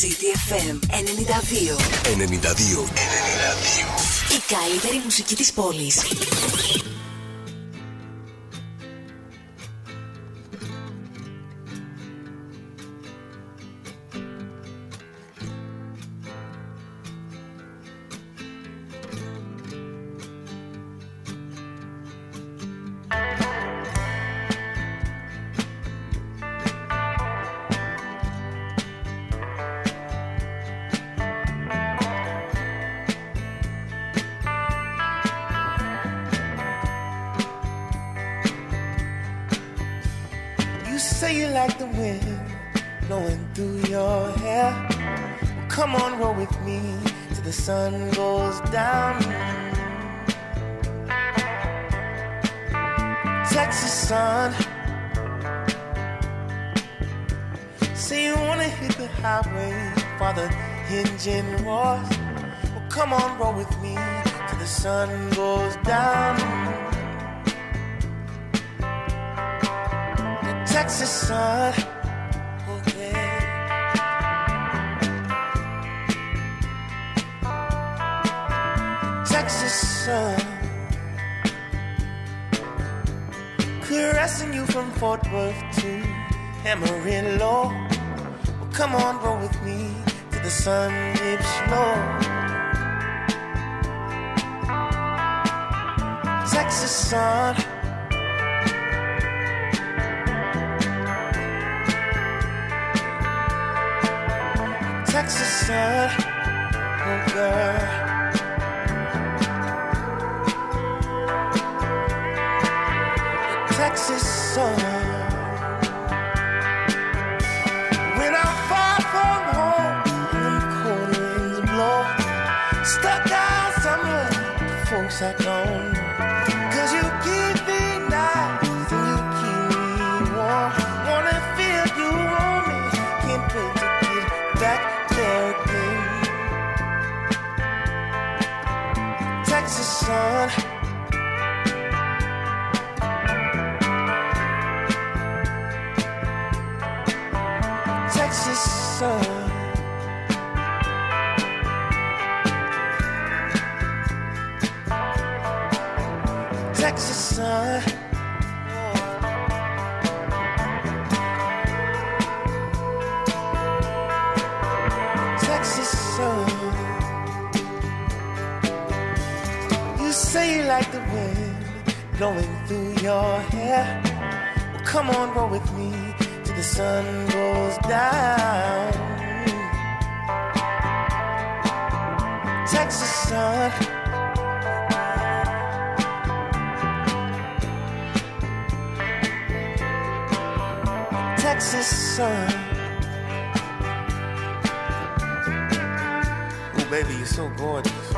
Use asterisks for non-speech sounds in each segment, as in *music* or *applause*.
CTFM 92. 92. 92. Η καλύτερη μουσική της πόλης. so gorgeous.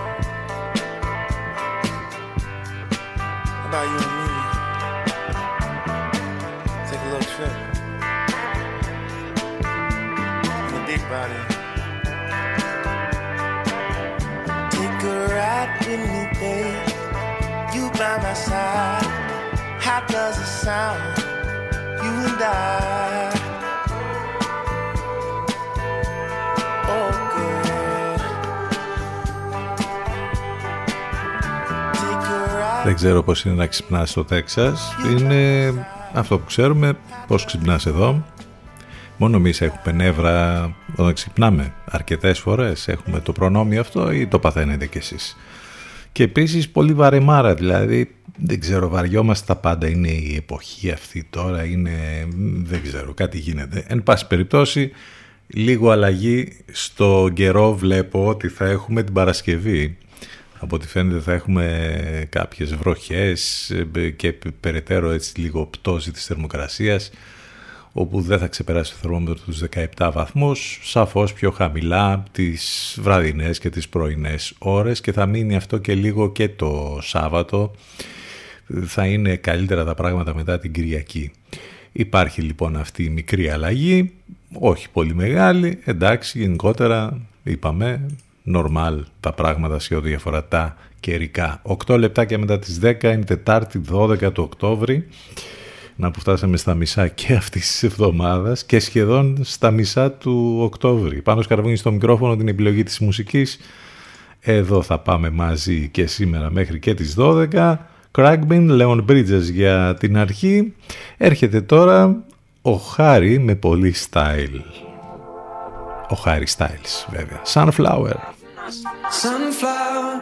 About you and me. Take a little trip. In big body. Take a ride with me, babe. You by my side. How does it sound? You and I. Δεν ξέρω πώς είναι να ξυπνάς στο Τέξας. Είναι αυτό που ξέρουμε, πώς ξυπνάς εδώ. Μόνο εμείς έχουμε νεύρα όταν ξυπνάμε αρκετές φορές. Έχουμε το προνόμιο αυτό ή το παθαίνετε κι εσείς. Και επίσης πολύ βαρεμάρα, δηλαδή δεν ξέρω, βαριόμαστε τα πάντα. Είναι η εποχή αυτή τώρα, είναι δεν ξέρω, κάτι γίνεται. Εν πάση περιπτώσει, λίγο αλλαγή στο καιρό βλέπω ότι θα έχουμε την Παρασκευή από ό,τι φαίνεται θα έχουμε κάποιες βροχές και περαιτέρω έτσι λίγο πτώση της θερμοκρασίας όπου δεν θα ξεπεράσει το θερμόμετρο τους 17 βαθμούς, σαφώς πιο χαμηλά τις βραδινές και τις πρωινές ώρες και θα μείνει αυτό και λίγο και το Σάββατο. Θα είναι καλύτερα τα πράγματα μετά την Κυριακή. Υπάρχει λοιπόν αυτή η μικρή αλλαγή, όχι πολύ μεγάλη, εντάξει γενικότερα είπαμε normal τα πράγματα σε ό,τι αφορά τα καιρικά. 8 λεπτά και μετά τις 10 είναι Τετάρτη 12 του Οκτώβρη. να που φτάσαμε στα μισά και αυτής της εβδομάδας και σχεδόν στα μισά του Οκτώβρη. Πάνω σκαρβούνι στο μικρόφωνο την επιλογή της μουσικής. Εδώ θα πάμε μαζί και σήμερα μέχρι και τις 12. Cragbin, Leon Bridges για την αρχή. Έρχεται τώρα ο Χάρη με πολύ style. Ο Χάρη Styles βέβαια. Sunflower. Sunflower.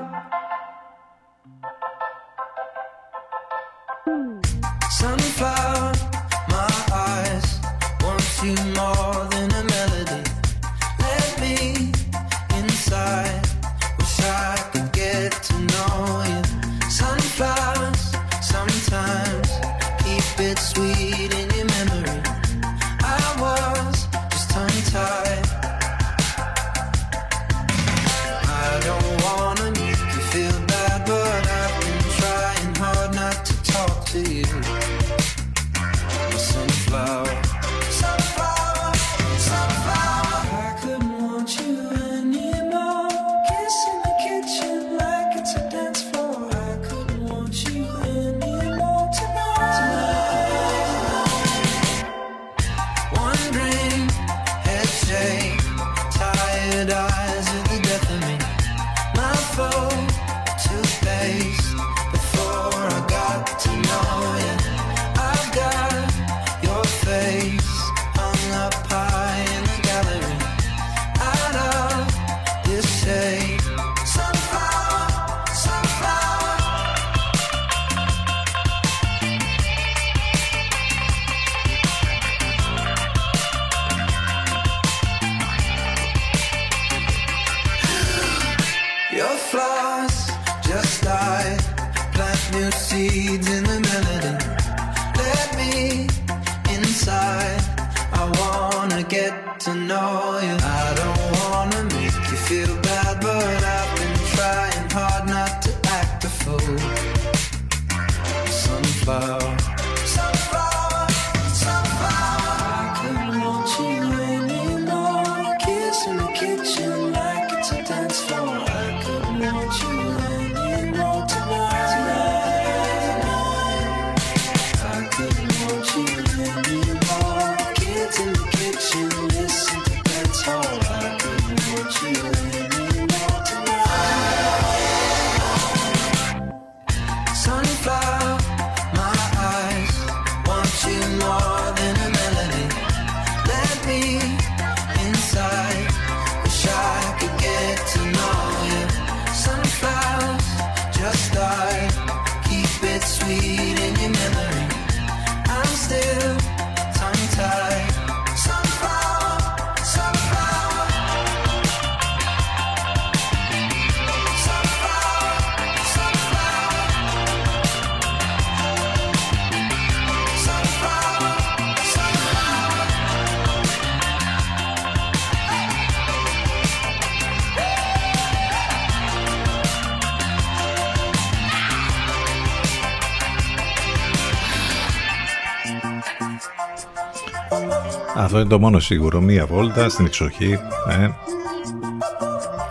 Είναι το μόνο σίγουρο. Μία βόλτα στην εξοχή. Ε.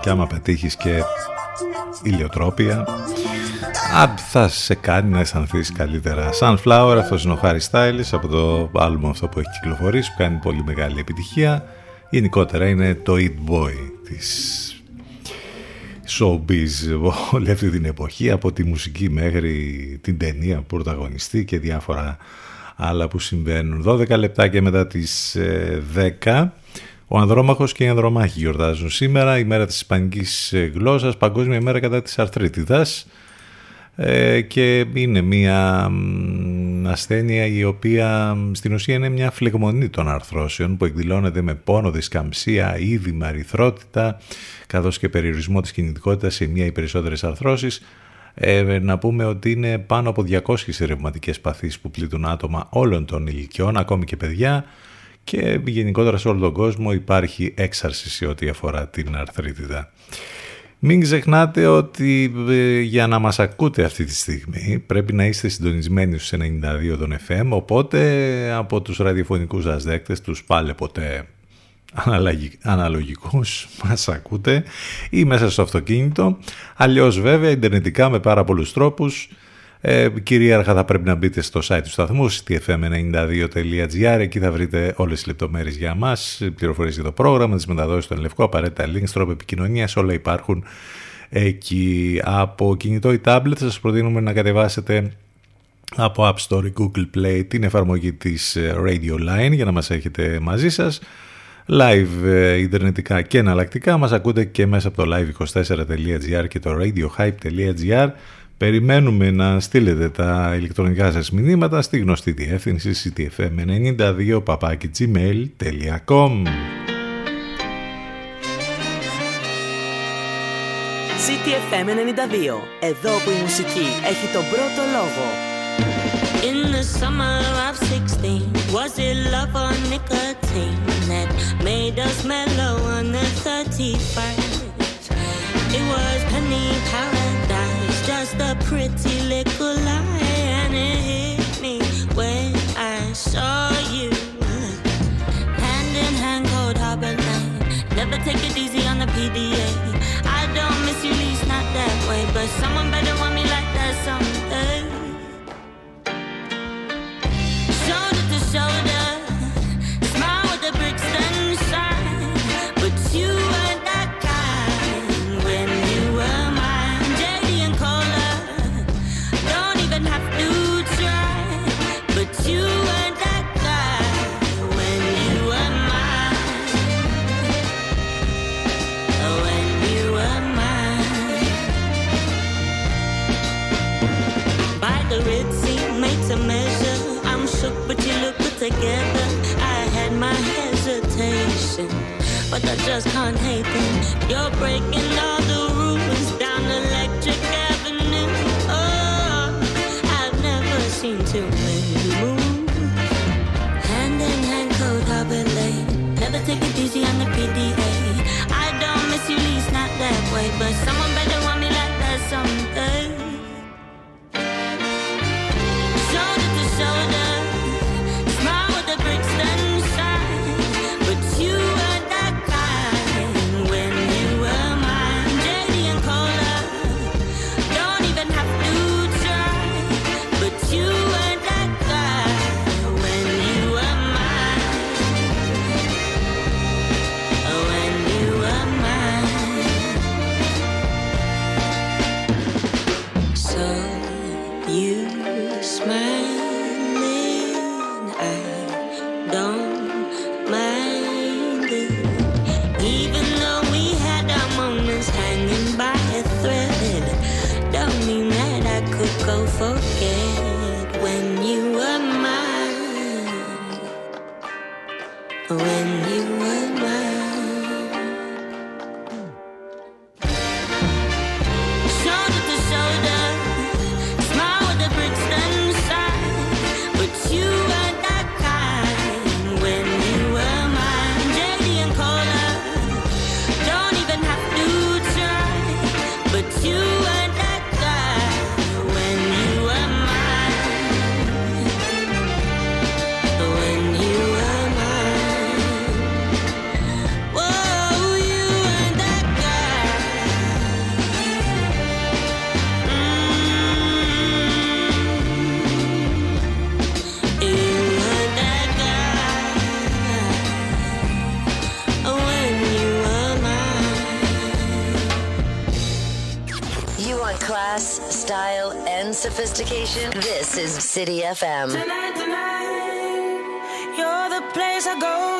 Και άμα πετύχεις και ηλιοτρόπια, αν θα σε κάνει να αισθανθείς καλύτερα. Sunflower, αυτός είναι ο Harry Styles από το άλμο αυτό που έχει κυκλοφορήσει, που κάνει πολύ μεγάλη επιτυχία. Γενικότερα είναι το Eat Boy της showbiz όλη αυτή την εποχή, από τη μουσική μέχρι την ταινία που πρωταγωνιστεί και διάφορα άλλα που συμβαίνουν. 12 λεπτά και μετά τις 10 ε, ο Ανδρόμαχος και η Ανδρομάχη γιορτάζουν σήμερα, η μέρα της ισπανικής ε, γλώσσας, παγκόσμια ημέρα κατά της αρθρίτιδας. Ε, και είναι μια ασθένεια η οποία στην ουσία είναι μια φλεγμονή των αρθρώσεων που εκδηλώνεται με πόνο, δισκαμψία, είδημα, αρθρότητα καθώς και περιορισμό της κινητικότητας σε μία ή περισσότερες αρθρώσεις ε, να πούμε ότι είναι πάνω από 200 ρευματικές παθήσεις που πλήττουν άτομα όλων των ηλικιών, ακόμη και παιδιά και γενικότερα σε όλο τον κόσμο υπάρχει έξαρση σε ό,τι αφορά την αρθρίτιδα. Μην ξεχνάτε ότι ε, για να μας ακούτε αυτή τη στιγμή πρέπει να είστε συντονισμένοι στους 92 των FM οπότε από τους ραδιοφωνικούς σας δέκτες τους πάλε ποτέ αναλογικούς μας ακούτε ή μέσα στο αυτοκίνητο. Αλλιώς βέβαια ιντερνετικά με πάρα πολλούς τρόπους. Ε, κυρίαρχα θα πρέπει να μπείτε στο site του σταθμού stfm92.gr εκεί θα βρείτε όλες τις λεπτομέρειες για μας, πληροφορίες για το πρόγραμμα, τις μεταδόσεις του Ελευκό, απαραίτητα links, τρόπο επικοινωνίας, όλα υπάρχουν εκεί. Από κινητό ή tablet σας προτείνουμε να κατεβάσετε από App Store ή Google Play την εφαρμογή της ε, Radio Line για να μας έχετε μαζί σας live ε, ιντερνετικά και εναλλακτικά μας ακούτε και μέσα από το live24.gr και το radiohype.gr Περιμένουμε να στείλετε τα ηλεκτρονικά σας μηνύματα στη γνωστή διεύθυνση ctfm92 CTFM 92. Εδώ που η μουσική έχει τον πρώτο λόγο. In the summer of 16 Was it love or nicotine That made us mellow on the 31st It was penny paradise Just a pretty little lie And it hit me when I saw you Hand in hand, cold harbor line Never take it easy on the PDA I don't miss you, least not that way. But someone better want me like that someday. But I just can't hate them. You're breaking all the rules down Electric Avenue. Oh, I've never seen too many move. City FM. Tonight, tonight, you're the place I go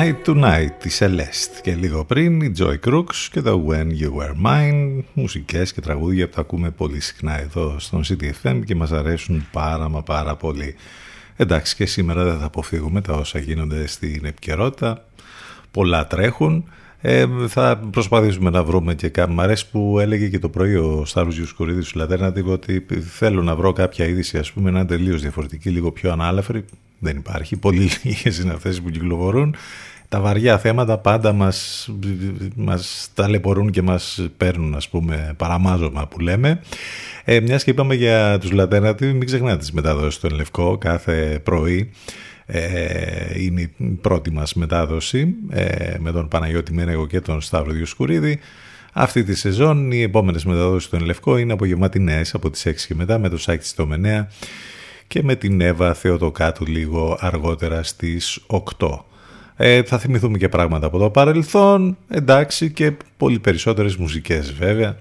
Tonight Tonight τη Celeste και λίγο πριν η Joy Crooks και το When You Were Mine μουσικές και τραγούδια που τα ακούμε πολύ συχνά εδώ στον CTFM και μας αρέσουν πάρα μα πάρα πολύ εντάξει και σήμερα δεν θα αποφύγουμε τα όσα γίνονται στην επικαιρότητα πολλά τρέχουν ε, θα προσπαθήσουμε να βρούμε και κάτι. Μ' αρέσει που έλεγε και το πρωί ο Στάρου Γιουσκουρίδη του Λατέρνατιβ ότι θέλω να βρω κάποια είδηση, ας πούμε, να είναι τελείως διαφορετική, λίγο πιο ανάλαφρη. Δεν υπάρχει. Πολύ λίγες είναι αυτές που κυκλοφορούν. Τα βαριά θέματα πάντα μας, μας ταλαιπωρούν και μας παίρνουν ας πούμε παραμάζωμα που λέμε. Ε, μιας και είπαμε για τους Λατέρνατιβ, μην ξεχνάτε τις μεταδόσεις στον Λευκό κάθε πρωί ε, είναι η πρώτη μας μετάδοση ε, με τον Παναγιώτη Μένεγο και τον Σταύρο Διοσκουρίδη. Αυτή τη σεζόν οι επόμενες μεταδόσεις στον Λευκό είναι απογευματινές από τις 6 και μετά με το Σάκη Στομενέα και με την Εύα Θεοδοκάτου λίγο αργότερα στις 8. Ε, θα θυμηθούμε και πράγματα από το παρελθόν, εντάξει και πολύ περισσότερες μουσικές βέβαια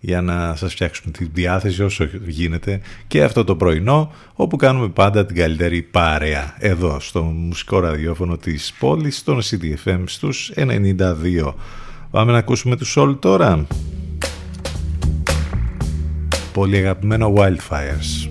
για να σας φτιάξουμε τη διάθεση όσο γίνεται και αυτό το πρωινό όπου κάνουμε πάντα την καλύτερη παρέα εδώ στο μουσικό ραδιόφωνο της πόλης στον CDFM στους 92. Πάμε να ακούσουμε τους Soul τώρα. Πολύ αγαπημένο Wildfires.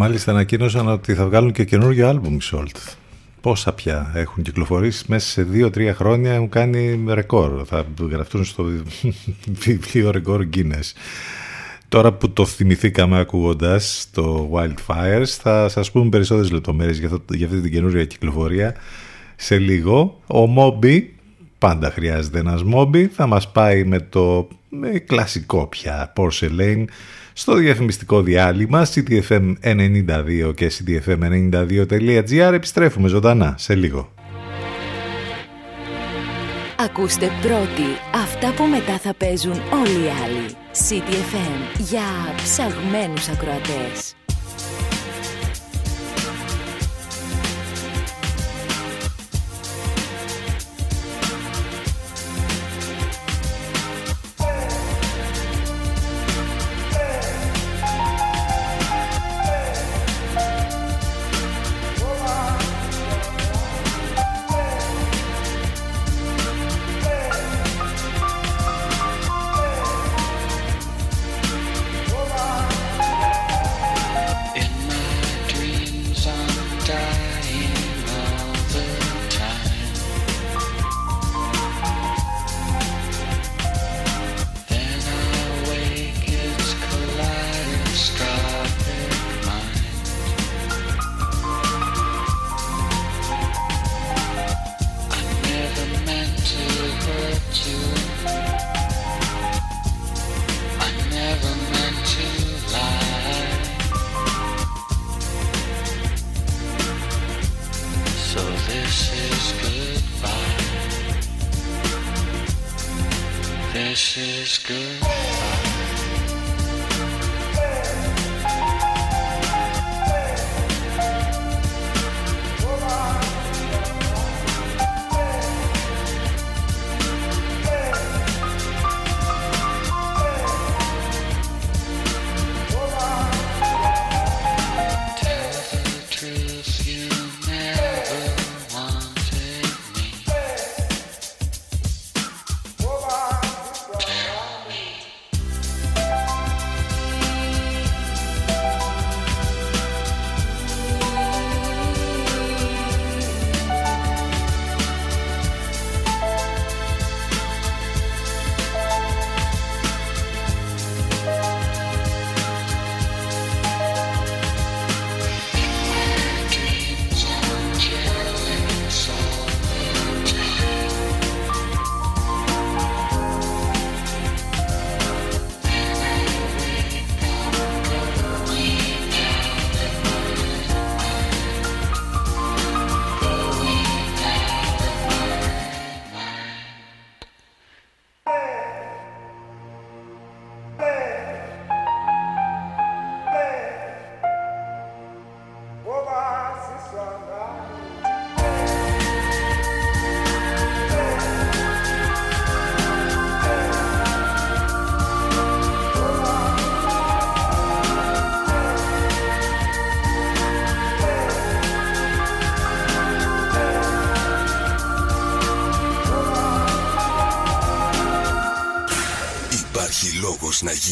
Μάλιστα ανακοίνωσαν ότι θα βγάλουν και καινούργιο άλμπουμ οι Salt. Πόσα πια έχουν κυκλοφορήσει μέσα σε δύο-τρία χρόνια έχουν κάνει ρεκόρ. Θα γραφτούν στο *laughs* βιβλίο ρεκόρ Guinness. Τώρα που το θυμηθήκαμε ακούγοντας το Wildfires θα σας πούμε περισσότερες λεπτομέρειες για, για αυτή την καινούρια κυκλοφορία σε λίγο. Ο Μόμπι, πάντα χρειάζεται ένας Μόμπι, θα μας πάει με το με κλασικό πια Porcelain στο διαφημιστικό διάλειμμα CTFM92 και CTFM92.gr επιστρέφουμε ζωντανά σε λίγο. Ακούστε πρώτοι αυτά που μετά θα παίζουν όλοι οι άλλοι. CTFM για ψαγμένους ακροατές.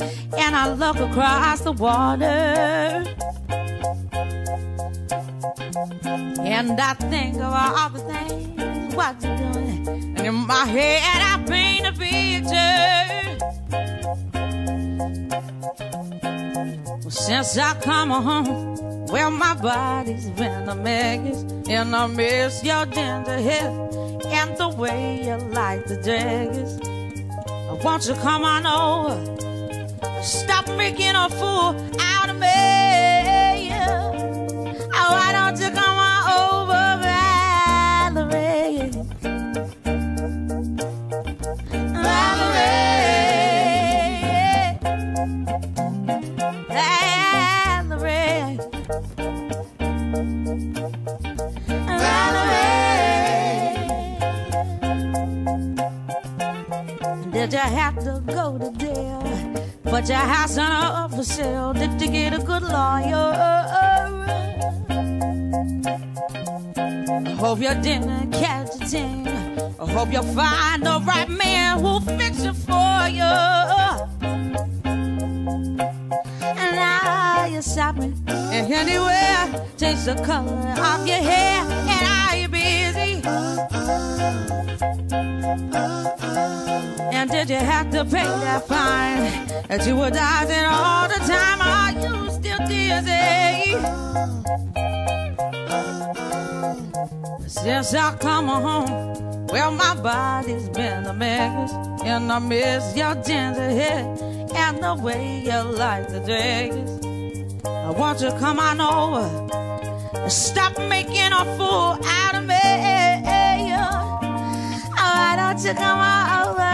And I look across the water. And I think of all the things what you're doing. And in my head, I paint a picture. Well, since I come home, well, my body's been a mess. And I miss your ginger hair and the way you like the daggers. Won't you come on over? Stop making a fool out of me. Oh, why don't you come on over, Valerie? Valerie. Valerie. Valerie. Did you have to but your house on up for sale. Did to get a good lawyer? I hope your dinner catch a ting. I hope you'll find the right man who'll fix it for you. And now you're shopping and anywhere, change the color of your hair. And are you busy? Did you have to pay that fine that you were dodging all the time? Are you still dizzy? Since I come home, well, my body's been a mess, and I miss your ginger hair and the way you like the dress. I want you to come on over and stop making a fool out of me. Oh, why don't you come on over,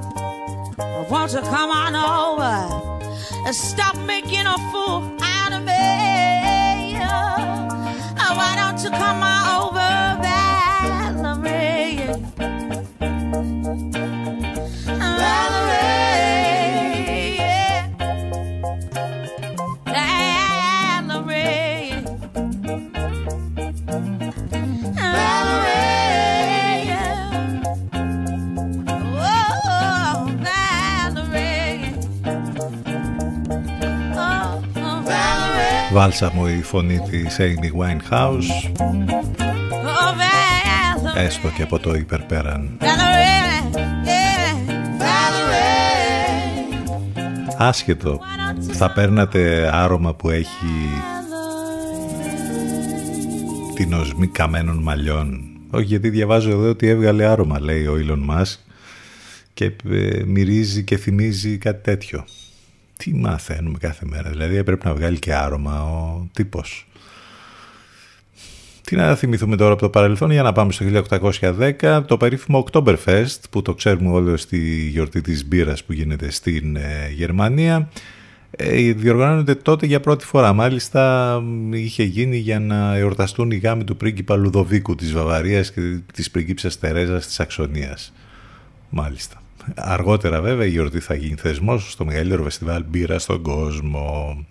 Won't you come on over and stop making a fool out of me? Oh, why don't you come on over, Valerie? Valerie, Valerie. Βάλσα μου η φωνή της Amy Winehouse Oh, Valerie. έστω και από το υπερπέραν. Valerie, yeah. Valerie. Άσχετο, θα παίρνατε άρωμα που έχει την οσμή καμένων μαλλιών. Όχι γιατί διαβάζω εδώ ότι έβγαλε άρωμα λέει ο Elon Musk και ε, μυρίζει και θυμίζει κάτι τέτοιο. Τι μαθαίνουμε κάθε μέρα, δηλαδή έπρεπε να βγάλει και άρωμα ο τύπος. Τι να θυμηθούμε τώρα από το παρελθόν για να πάμε στο 1810, το περίφημο Oktoberfest που το ξέρουμε όλοι στη γιορτή της μπύρας που γίνεται στην ε, Γερμανία. Ε, διοργανώνεται τότε για πρώτη φορά. Μάλιστα μ, είχε γίνει για να εορταστούν οι γάμοι του πρίγκιπα Λουδοβίκου της Βαβαρίας και της πριγκίψας Τερέζας της Αξονίας. Μάλιστα. Αργότερα βέβαια η γιορτή θα γίνει θεσμός στο μεγαλύτερο φεστιβάλ μπύρα στον κόσμο.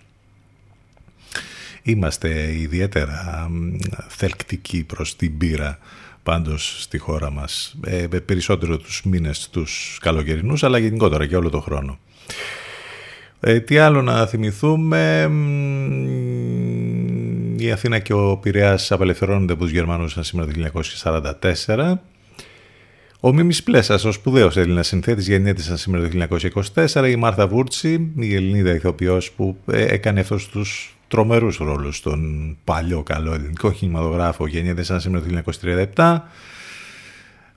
Είμαστε ιδιαίτερα μ, θελκτικοί προς την μπύρα πάντως στη χώρα μας. Ε, περισσότερο τους μήνες τους καλοκαιρινούς αλλά γενικότερα και όλο το χρόνο. Ε, τι άλλο να θυμηθούμε. μ, Η Αθήνα και ο Πειραιάς απελευθερώνονται από τους Γερμανούς σήμερα το 1944. Ο Μίμης Πλέσας, ο σπουδαίος Έλληνας συνθέτης, γεννιέται σαν σήμερα το 1924. Η Μάρθα Βούρτσι, η Ελληνίδα ηθοποιός που ε, έκανε αυτούς τους τρομερούς ρόλους στον παλιό καλό ελληνικό κινηματογράφο, γεννιέται σαν σήμερα το 1937.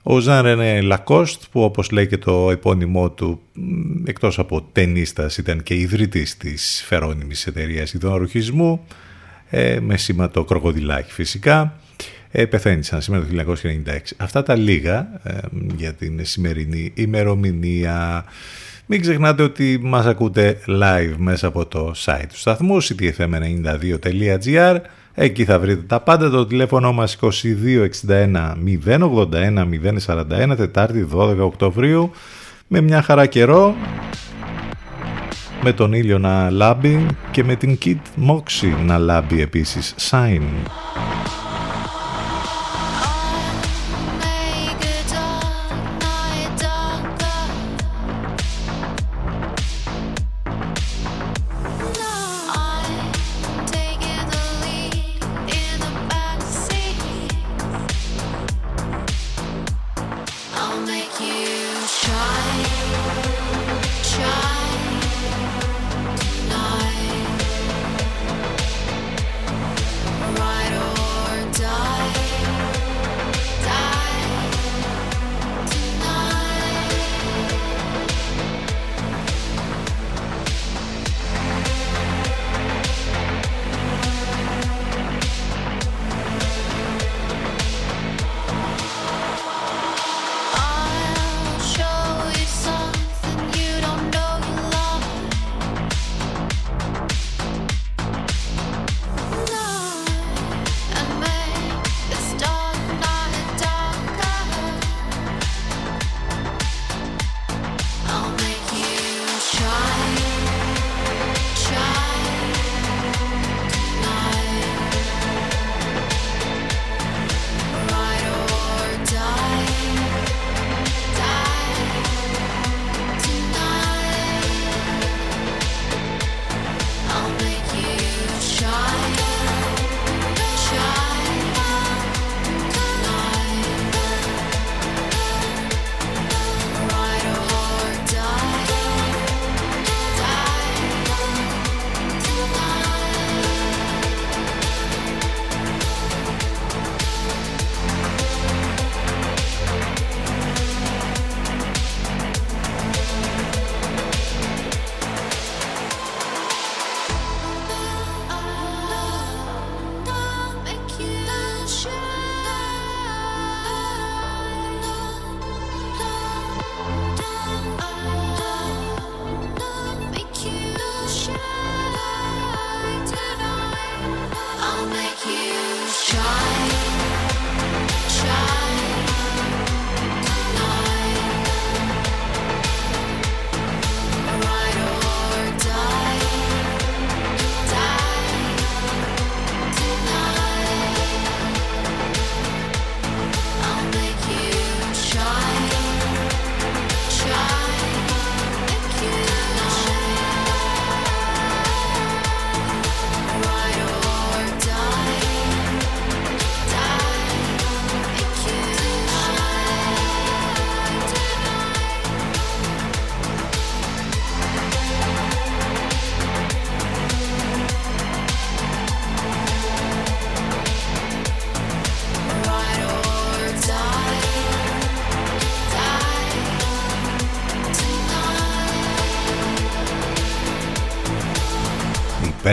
Ο Ζαν Ρενέ Λακόστ, που όπως λέει και το επώνυμό του, μ, εκτός από ταινίστας, ήταν και ιδρυτής της φερόνιμης εταιρείας ειδονοροχισμού, ε, με σήμα το κροκοδιλάκι φυσικά. Ε, πεθαίνει σαν σήμερα το 1996. Αυτά τα λίγα ε, για την σημερινή ημερομηνία. Μην ξεχνάτε ότι μας ακούτε live μέσα από το site του σταθμού ctfm92.gr Εκεί θα βρείτε τα πάντα, το τηλέφωνο μας 2261 081 041 Τετάρτη 12 Οκτωβρίου με μια χαρά καιρό με τον ήλιο να λάμπει και με την Kid Moxie να λάμπει επίσης Sign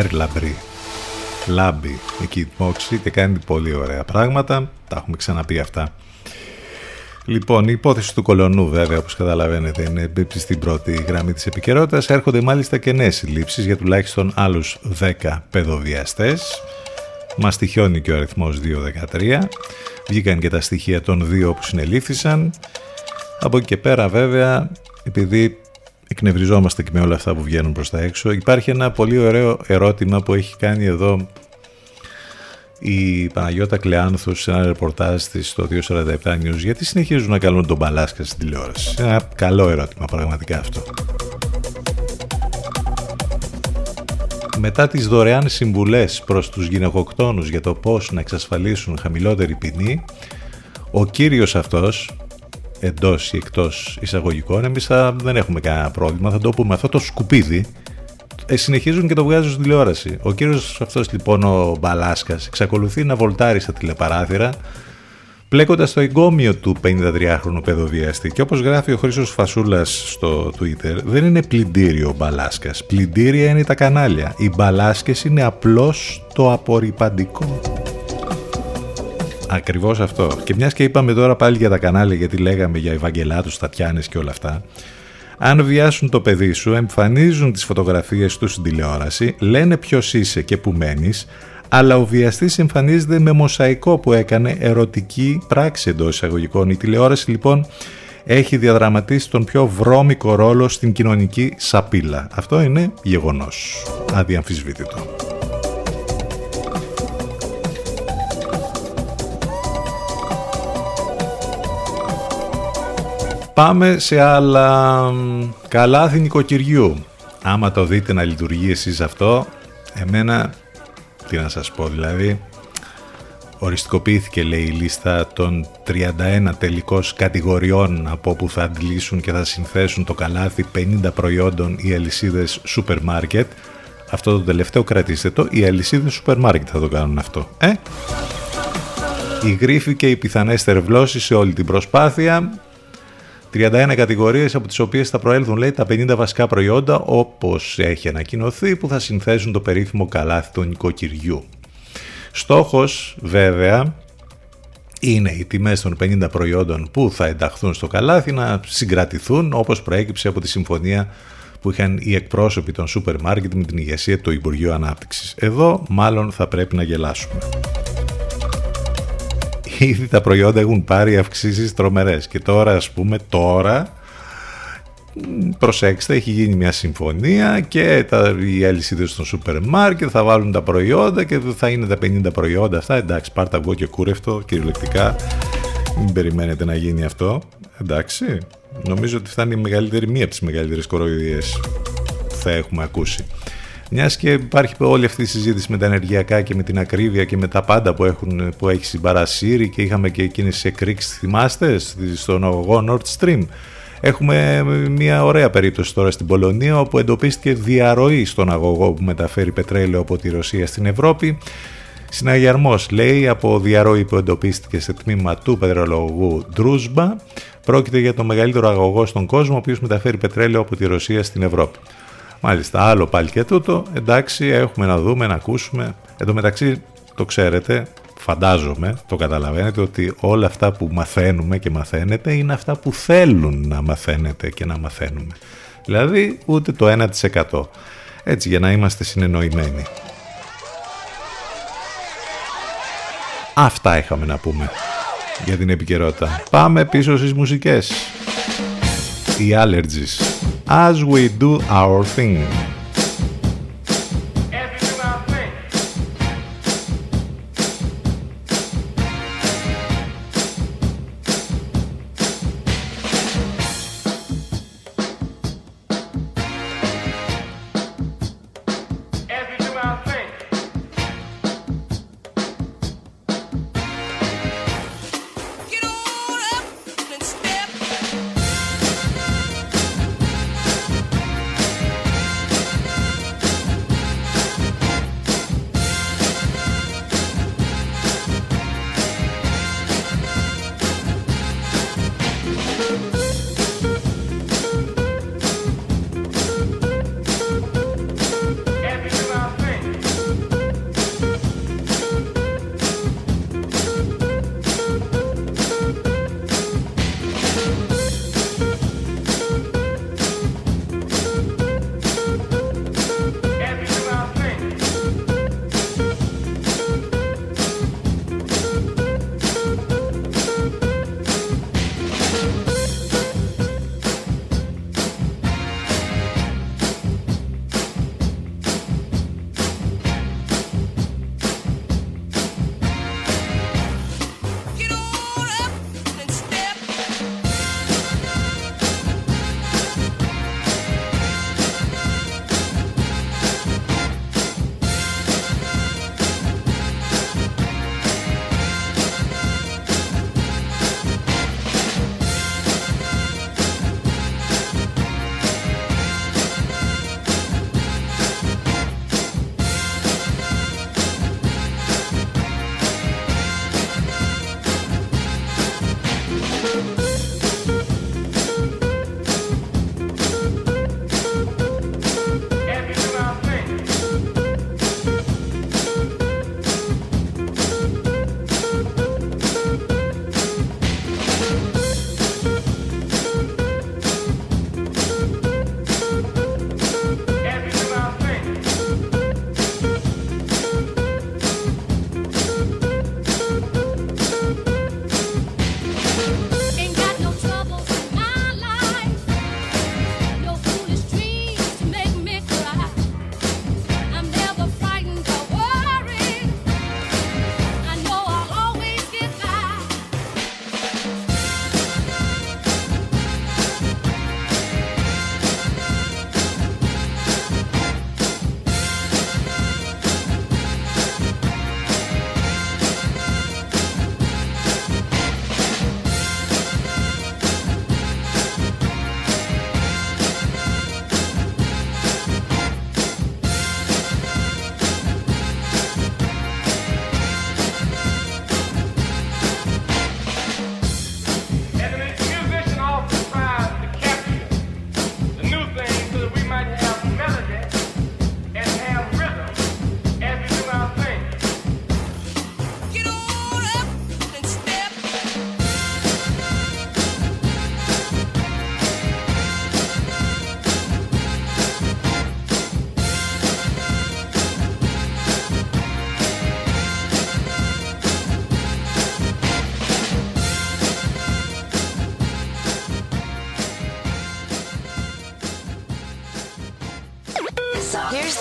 υπέρλαμπρη λάμπη εκεί η Moxie και κάνει πολύ ωραία πράγματα. Τα έχουμε ξαναπεί αυτά. Λοιπόν, η υπόθεση του κολονού βέβαια όπως καταλαβαίνετε είναι στην πρώτη γραμμή της επικαιρότητας. Έρχονται μάλιστα και νέες συλλήψεις για τουλάχιστον άλλους 10 παιδοβιαστές. Μας στοιχιώνει και ο αριθμός 213. Βγήκαν και τα στοιχεία των δύο που συνελήφθησαν. Από εκεί και πέρα βέβαια επειδή εκνευριζόμαστε και με όλα αυτά που βγαίνουν προς τα έξω. Υπάρχει ένα πολύ ωραίο ερώτημα που έχει κάνει εδώ η Παναγιώτα Κλεάνθους σε ένα ρεπορτάζ της στο 247 News γιατί συνεχίζουν να καλούν τον Μπαλάσκα στην τηλεόραση; Ένα καλό ερώτημα πραγματικά αυτό. Μετά τις δωρεάν συμβουλές προς τους γυναικοκτόνους για το πώς να εξασφαλίσουν χαμηλότερη ποινή, ο κύριος αυτός, εντός ή εκτός εισαγωγικών, εμείς δεν έχουμε κανένα πρόβλημα. Θα το πούμε αυτό το σκουπίδι. Ε, συνεχίζουν και το βγάζουν στην τηλεόραση. Ο κύριος αυτός λοιπόν ο Μπαλάσκας εξακολουθεί να βολτάρει στα τηλεπαράθυρα πλέκοντας το εγκόμιο του 53χρονου παιδοβιαστή. Και όπως γράφει ο Χρήσο Φασούλας στο Twitter, δεν είναι πλυντήριο ο Μπαλάσκας. Πλυντήρια είναι τα κανάλια. Οι μπαλάσκες είναι απλώς το απορριπαντικό. Ακριβώς αυτό. Και μιας και είπαμε τώρα πάλι για τα κανάλια γιατί λέγαμε για Ευαγγελάτους, Τατιάνες και όλα αυτά. Αν βιάσουν το παιδί σου, εμφανίζουν τις φωτογραφίες τους στην τηλεόραση, λένε ποιος είσαι και που μένεις, αλλά ο βιαστής εμφανίζεται με μοσαϊκό που έκανε ερωτική πράξη εντός εισαγωγικών. Η τηλεόραση λοιπόν έχει διαδραματίσει τον πιο βρώμικο ρόλο στην κοινωνική σαπίλα. Αυτό είναι γεγονός, αδιαμφισβήτητο. Πάμε σε άλλα καλάθι νοικοκυριού. Άμα το δείτε να λειτουργεί εσείς αυτό, εμένα, τι να σας πω δηλαδή, Οριστικοποιήθηκε λέει η λίστα των 31 τελικώς κατηγοριών από όπου θα αντλήσουν και θα συνθέσουν το καλάθι 50 προϊόντων οι αλυσίδες σούπερ μάρκετ. Αυτό το τελευταίο κρατήστε το, οι αλυσίδες σούπερ μάρκετ θα το κάνουν αυτό. Ε; Η γρίφη και οι πιθανές τερβλώσεις σε όλη την προσπάθεια 31 κατηγορίες από τις οποίες θα προέλθουν λέει τα 50 βασικά προϊόντα όπως έχει ανακοινωθεί που θα συνθέσουν το περίφημο καλάθι του νοικοκυριού. Στόχος βέβαια είναι οι τιμές των 50 προϊόντων που θα ενταχθούν στο καλάθι να συγκρατηθούν όπως προέκυψε από τη συμφωνία που είχαν οι εκπρόσωποι των σούπερ μάρκετ με την ηγεσία του Υπουργείου Ανάπτυξης. Εδώ μάλλον θα πρέπει να γελάσουμε. Ήδη τα προϊόντα έχουν πάρει αυξήσεις τρομερές και τώρα ας πούμε τώρα προσέξτε, έχει γίνει μια συμφωνία και τα, οι αλυσίδες των σούπερ μάρκετ θα βάλουν τα προϊόντα και θα είναι τα 50 προϊόντα αυτά. Εντάξει, πάρτα εγώ και κούρευτο κυριολεκτικά. Μην περιμένετε να γίνει αυτό. Εντάξει, νομίζω ότι θα είναι η μεγαλύτερη, μία από τις μεγαλύτερες κοροϊδίες που θα έχουμε ακούσει. Μιας και υπάρχει όλη αυτή η συζήτηση με τα ενεργειακά και με την ακρίβεια και με τα πάντα που, έχουν, που έχει συμπαρασύρει και είχαμε και εκείνες εκρήξει, θυμάστε, στον αγωγό Nord Stream Έχουμε μια ωραία περίπτωση τώρα στην Πολωνία όπου εντοπίστηκε διαρροή στον αγωγό που μεταφέρει πετρέλαιο από τη Ρωσία στην Ευρώπη. Συναγερμός λέει από διαρροή που εντοπίστηκε σε τμήμα του πετρελαγωγού Ντρούσμπα. Πρόκειται για το μεγαλύτερο αγωγό στον κόσμο ο οποίος μεταφέρει πετρέλαιο από τη Ρωσία στην Ευρώπη. Μάλιστα, άλλο πάλι και τούτο. Εντάξει, έχουμε να δούμε, να ακούσουμε. Εν τω μεταξύ, το ξέρετε, φαντάζομαι, το καταλαβαίνετε ότι όλα αυτά που μαθαίνουμε και μαθαίνετε είναι αυτά που θέλουν να μαθαίνετε και να μαθαίνουμε. Δηλαδή ούτε το 1%. Έτσι για να είμαστε συνεννοημένοι. Αυτά είχαμε να πούμε για την επικαιρότητα. Πάμε πίσω στις μουσικές. Οι Allergies. As we do our thing.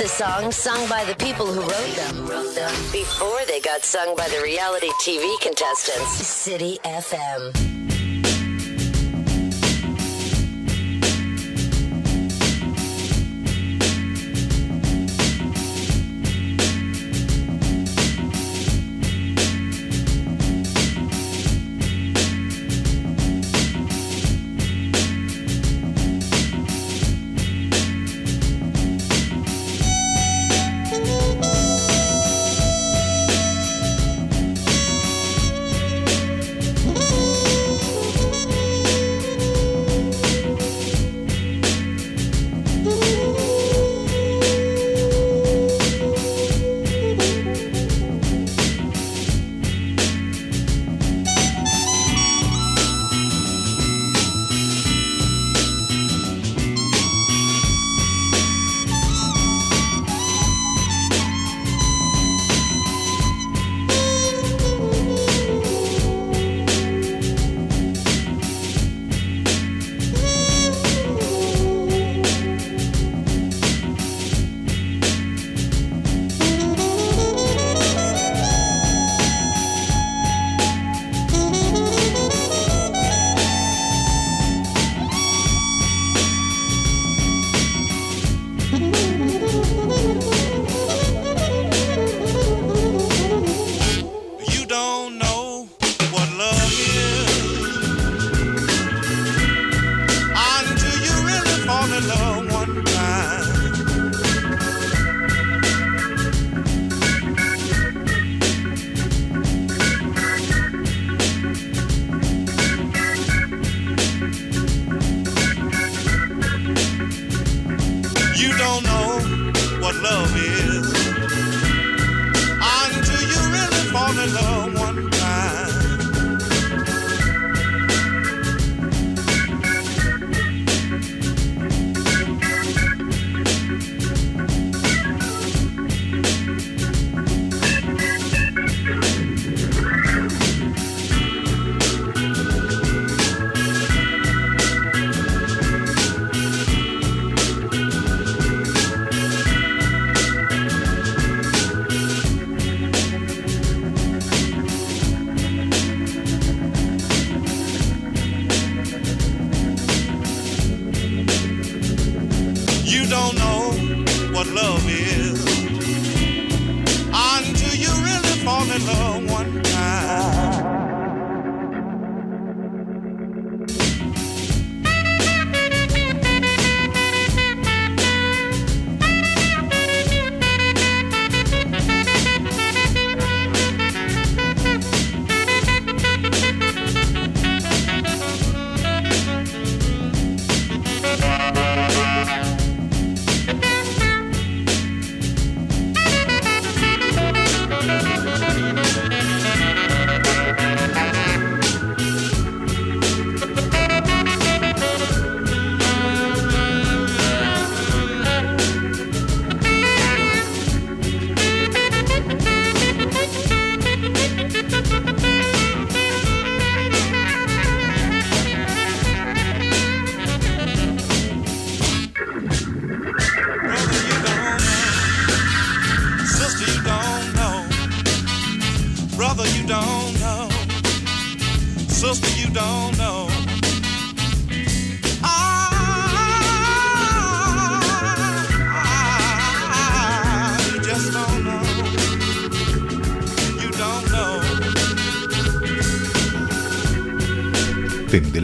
The songs sung by the people who wrote them before they got sung by the reality TV contestants. City FM.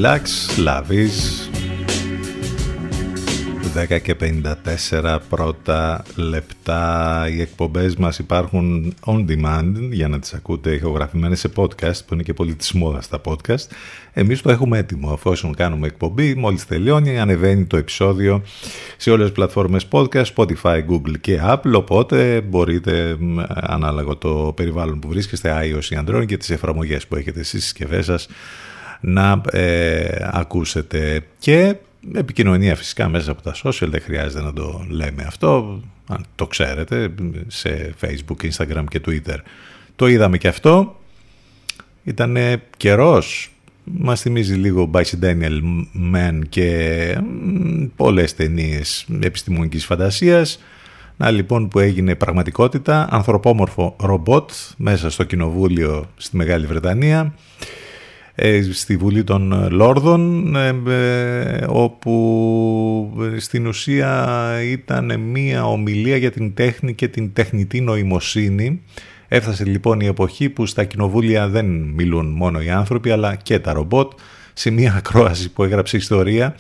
Deluxe, Lavis 10 και 54 πρώτα λεπτά. Οι εκπομπές μας υπάρχουν on demand για να τις ακούτε ηχογραφημένες σε podcast που είναι και πολύ της μόδας τα podcast. Εμείς το έχουμε έτοιμο αφού όσον κάνουμε εκπομπή μόλις τελειώνει ανεβαίνει το επεισόδιο σε όλες τις πλατφόρμες podcast Spotify, Google και Apple. Οπότε μπορείτε ανάλογα το περιβάλλον που βρίσκεστε iOS ή Android και τις εφαρμογές που έχετε στις συσκευές σας να ε, ακούσετε. Και επικοινωνία φυσικά μέσα από τα social δεν χρειάζεται να το λέμε αυτό. Αν το ξέρετε σε facebook, instagram και twitter το είδαμε και αυτό. Ήταν καιρός. Μας θυμίζει λίγο Bicentennial Man και πολλές ταινίες επιστημονικής φαντασίας. Να λοιπόν που έγινε πραγματικότητα, ανθρωπόμορφο ρομπότ μέσα στο κοινοβούλιο στη Μεγάλη Βρετανία, ε, στη Βουλή των Λόρδων, ε, ε, όπου στην ουσία ήταν μία ομιλία για την τέχνη και την τεχνητή νοημοσύνη. Έφτασε λοιπόν η εποχή που στα κοινοβούλια δεν μιλούν μόνο οι άνθρωποι αλλά και τα ρομπότ. Σε μία ακρόαση που έγραψε ιστορία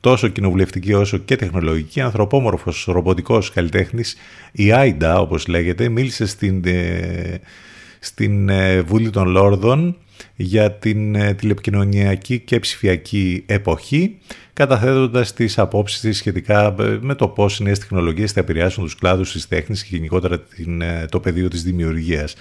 τόσο κοινοβουλευτική όσο και τεχνολογική, ανθρωπόμορφος ρομποτικός καλλιτέχνης, η Άιντα όπως λέγεται, μίλησε στην, ε, στην ε, Βούλη των Λόρδων για την ε, τηλεπικοινωνιακή και ψηφιακή εποχή, καταθέτοντας τις απόψεις της σχετικά με το πώς οι νέες τεχνολογίες θα επηρεάσουν τους κλάδους της τέχνης και γενικότερα το πεδίο της δημιουργίας.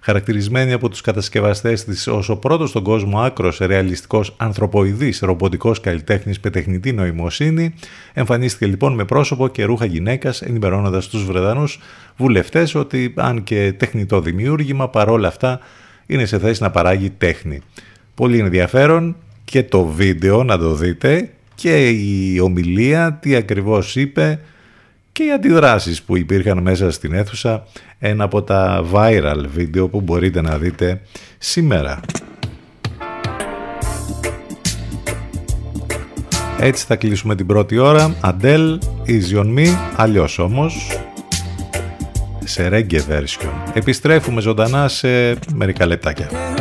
Χαρακτηρισμένη από τους κατασκευαστές της ως ο πρώτος στον κόσμο άκρος ρεαλιστικός ανθρωποειδής ρομποτικός καλλιτέχνης με τεχνητή νοημοσύνη, εμφανίστηκε λοιπόν με πρόσωπο και ρούχα γυναίκας ενημερώνοντας τους Βρετανούς βουλευτές ότι αν και τεχνητό δημιούργημα παρόλα αυτά είναι σε θέση να παράγει τέχνη. Πολύ ενδιαφέρον και το βίντεο να το δείτε και η ομιλία τι ακριβώς είπε και οι αντιδράσεις που υπήρχαν μέσα στην αίθουσα ένα από τα viral βίντεο που μπορείτε να δείτε σήμερα. Έτσι θα κλείσουμε την πρώτη ώρα. Adele, Easy on Me, αλλιώς όμως σε reggae version. Επιστρέφουμε ζωντανά σε μερικά λεπτάκια.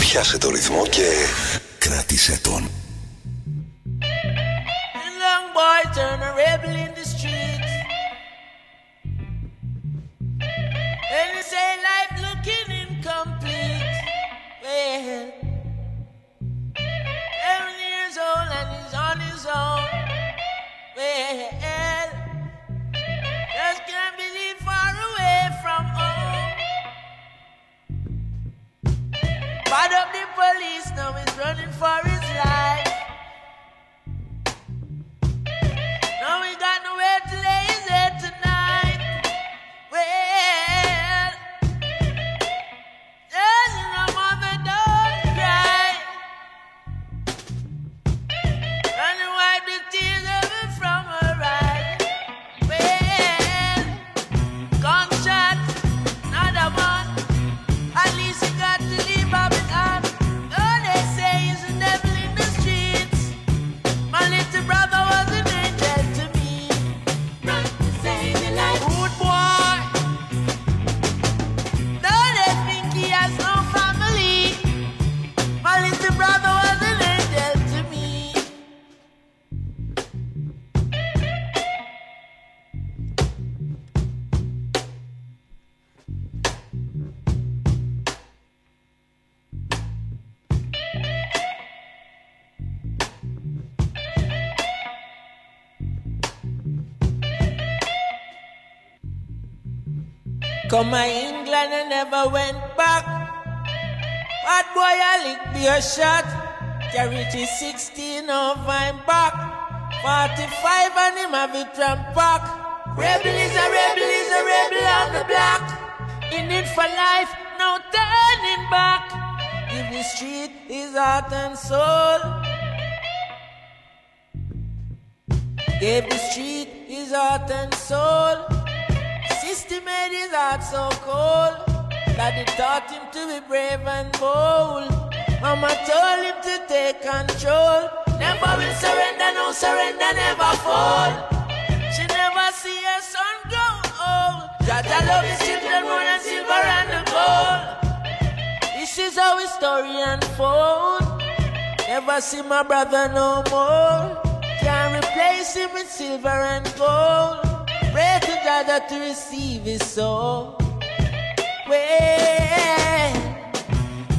Πιάσε το ρυθμό και κράτησε τον. My England and never went back. Bad boy, I lick be a shot. Carry to 16 of I'm back. 45 and him have it from back. Rebel is a rebel is a rebel on the block. In it for life, no turning back. Give the street his heart and soul. Gave the street his heart and soul. Made his heart so cold that it taught him to be brave and bold. Mama told him to take control. Never will surrender, no surrender, never fall. She never see her son grow old. Jaja love his children more than silver and gold. This is how his story unfold. Never see my brother no more. Can't replace him with silver and gold. Pray Jaja to receive his soul. Well,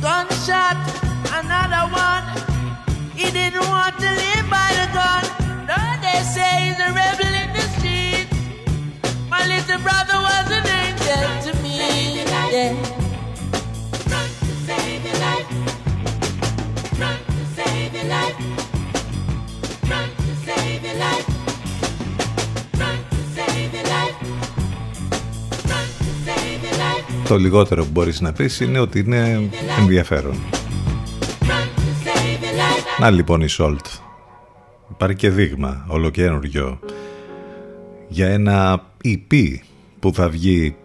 gunshot, another one. He didn't want to live by the gun. No, they say he's a rebel in the street. My little brother was an Το λιγότερο που μπορείς να πεις είναι ότι είναι ενδιαφέρον. Να λοιπόν η Σόλτ. Υπάρχει και δείγμα ολοκένουργιο για ένα EP που θα βγει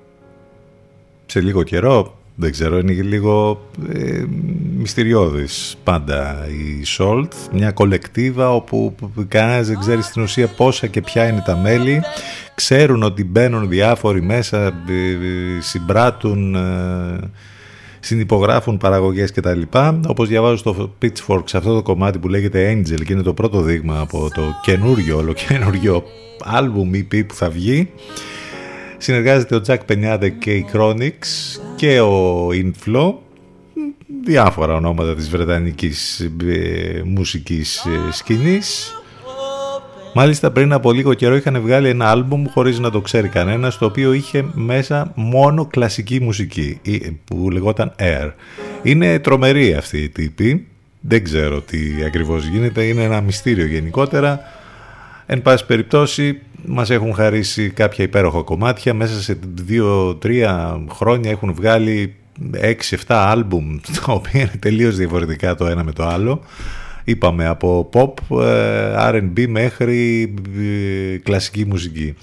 σε λίγο καιρό. Δεν ξέρω, είναι λίγο ε, μυστηριώδης πάντα η Salt. Μια κολεκτίβα όπου κανένας δεν ξέρει στην ουσία πόσα και ποια είναι τα μέλη. Ξέρουν ότι μπαίνουν διάφοροι μέσα, ε, ε, συμπράττουν, ε, συνυπογράφουν παραγωγές κτλ. Όπως διαβάζω στο Pitchfork σε αυτό το κομμάτι που λέγεται Angel και είναι το πρώτο δείγμα από το καινούριο, ολοκένουργιο άλμπουμ EP που θα βγει. Συνεργάζεται ο Jack Πενιάδε και η Chronix και ο Inflow διάφορα ονόματα της βρετανικής ε, μουσικής ε, σκηνής Μάλιστα πριν από λίγο καιρό είχαν βγάλει ένα άλμπουμ χωρίς να το ξέρει κανένας το οποίο είχε μέσα μόνο κλασική μουσική που λεγόταν Air. Είναι τρομερή αυτή η τύπη, δεν ξέρω τι ακριβώς γίνεται, είναι ένα μυστήριο γενικότερα. Εν πάση περιπτώσει μας έχουν χαρίσει κάποια υπέροχα κομμάτια, μέσα σε 2-3 χρόνια έχουν βγάλει 6-7 άλμπουμ τα οποία είναι τελείως διαφορετικά το ένα με το άλλο. Είπαμε από pop, R&B μέχρι κλασική μουσική.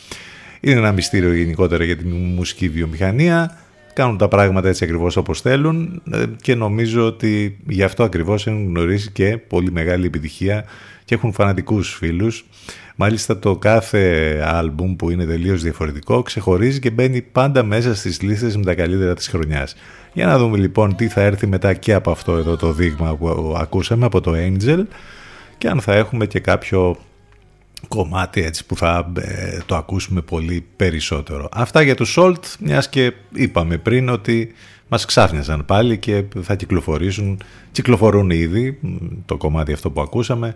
Είναι ένα μυστήριο γενικότερα για τη μουσική βιομηχανία κάνουν τα πράγματα έτσι ακριβώς όπως θέλουν ε, και νομίζω ότι γι' αυτό ακριβώς έχουν γνωρίσει και πολύ μεγάλη επιτυχία και έχουν φανατικούς φίλους. Μάλιστα το κάθε άλμπουμ που είναι τελείως διαφορετικό ξεχωρίζει και μπαίνει πάντα μέσα στις λίστες με τα καλύτερα της χρονιάς. Για να δούμε λοιπόν τι θα έρθει μετά και από αυτό εδώ το δείγμα που ακούσαμε από το Angel και αν θα έχουμε και κάποιο κομμάτι έτσι που θα ε, το ακούσουμε πολύ περισσότερο. Αυτά για το Salt, μιας και είπαμε πριν ότι μας ξάφνιαζαν πάλι και θα κυκλοφορήσουν, κυκλοφορούν ήδη το κομμάτι αυτό που ακούσαμε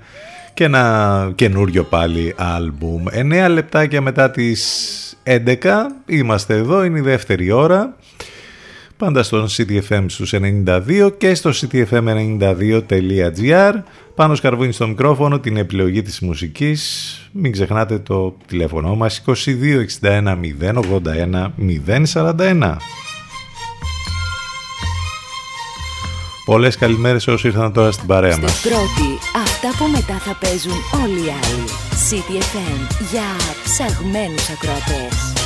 και ένα καινούριο πάλι άλμπουμ. 9 λεπτάκια μετά τις 11 είμαστε εδώ, είναι η δεύτερη ώρα πάντα στον CTFM στους 92 και στο ctfm92.gr πάνω σκαρβούνι στο μικρόφωνο την επιλογή της μουσικής μην ξεχνάτε το τηλέφωνο μας 2261 081 041 Πολλές καλημέρες όσοι ήρθαν τώρα στην παρέα μας. Στην πρώτη, αυτά που μετά θα παίζουν όλοι οι άλλοι. CTFM για ψαγμένους ακροατές.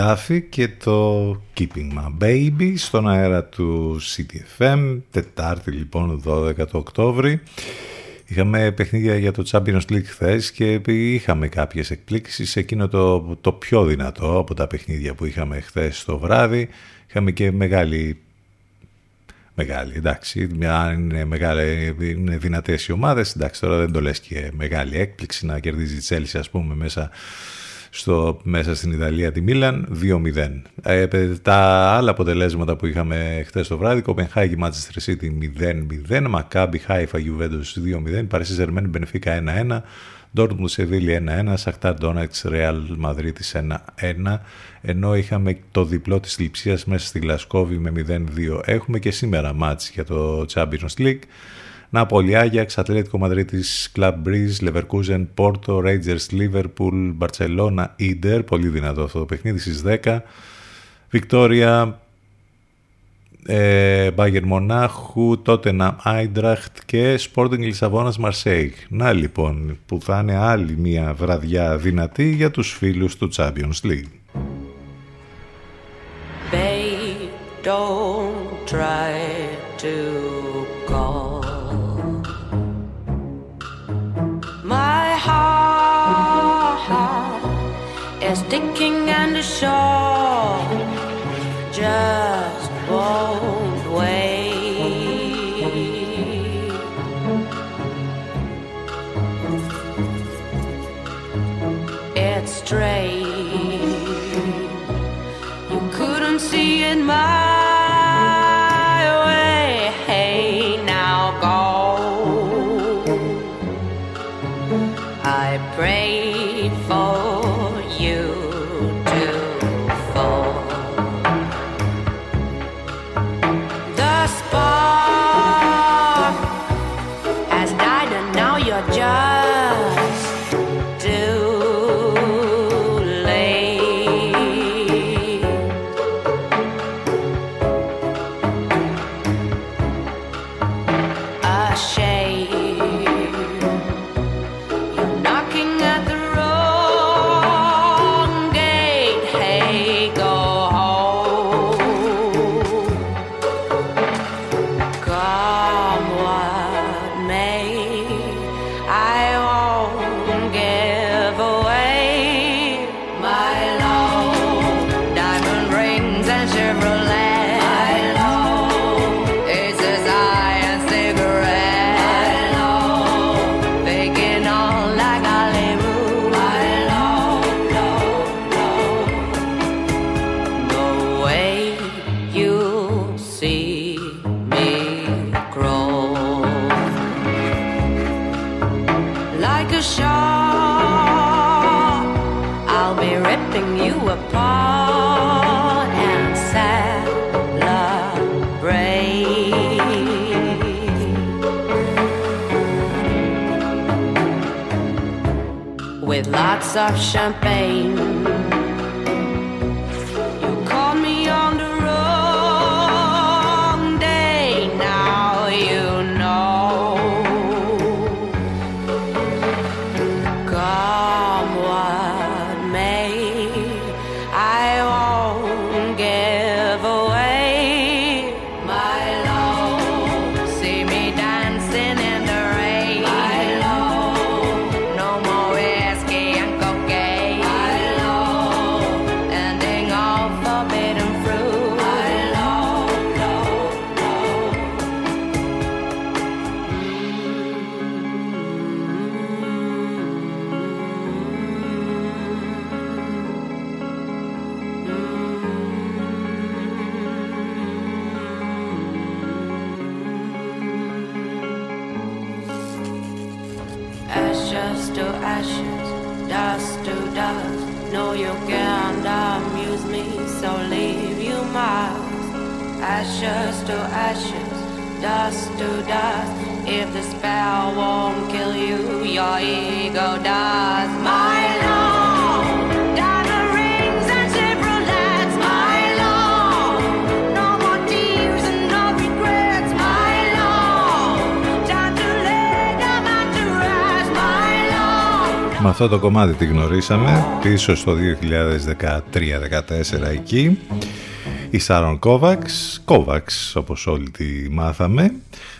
Duffy και το Keeping My Baby στον αέρα του CTFM, Τετάρτη λοιπόν 12 το Οκτώβρη. Είχαμε παιχνίδια για το Champions League χθες και είχαμε κάποιες εκπλήξεις. Εκείνο το, το πιο δυνατό από τα παιχνίδια που είχαμε χθες το βράδυ. Είχαμε και μεγάλη μεγάλη, εντάξει, αν είναι, μεγάλη, είναι δυνατές οι ομάδες, εντάξει, τώρα δεν το λες και μεγάλη έκπληξη να κερδίζει η Chelsea, ας πούμε, μέσα στο, μέσα στην Ιταλία τη Μίλαν 2-0. Ε, τα άλλα αποτελέσματα που είχαμε χθες το βράδυ, Κοπενχάγη Manchester City 0-0, Μακάμπι Χάιφα Juventus 2-0, Παρίσι Ζερμέν Μπενφίκα 1-1, Ντόρτμουντ Σεβίλη 1-1, Σαχτάρ Ντόναξ Ρεάλ Μαδρίτης 1-1, ενώ είχαμε το διπλό της λειψίας μέσα στη Γλασκόβη με 0-2. Έχουμε και σήμερα μάτς για το Champions League. Νάπολη, Άγιαξ, Ατλέτικο Μαδρίτης, Club Breeze, Leverkusen, Porto, Rangers, Liverpool, Barcelona, Inter, πολύ δυνατό αυτό το παιχνίδι στις 10. Βικτόρια, ε, Bayern Μονάχου, Tottenham, Άιντραχτ και Sporting Λισαβόνας Μαρσέικ. Να λοιπόν που θα είναι άλλη μια βραδιά δυνατή για τους φίλους του Champions League. Don't try to There's sticking and a shawl. Just bold. Champagne. Ashes to ashes, dust to dust. No, you can't amuse me, so leave you miles. Ashes to ashes, dust to dust. If the spell won't kill you, your ego does. My love, Με αυτό το κομμάτι τη γνωρίσαμε πίσω στο 2013-2014 εκεί. Η Σάρων Κόβαξ, Κόβαξ όπως όλοι τη μάθαμε.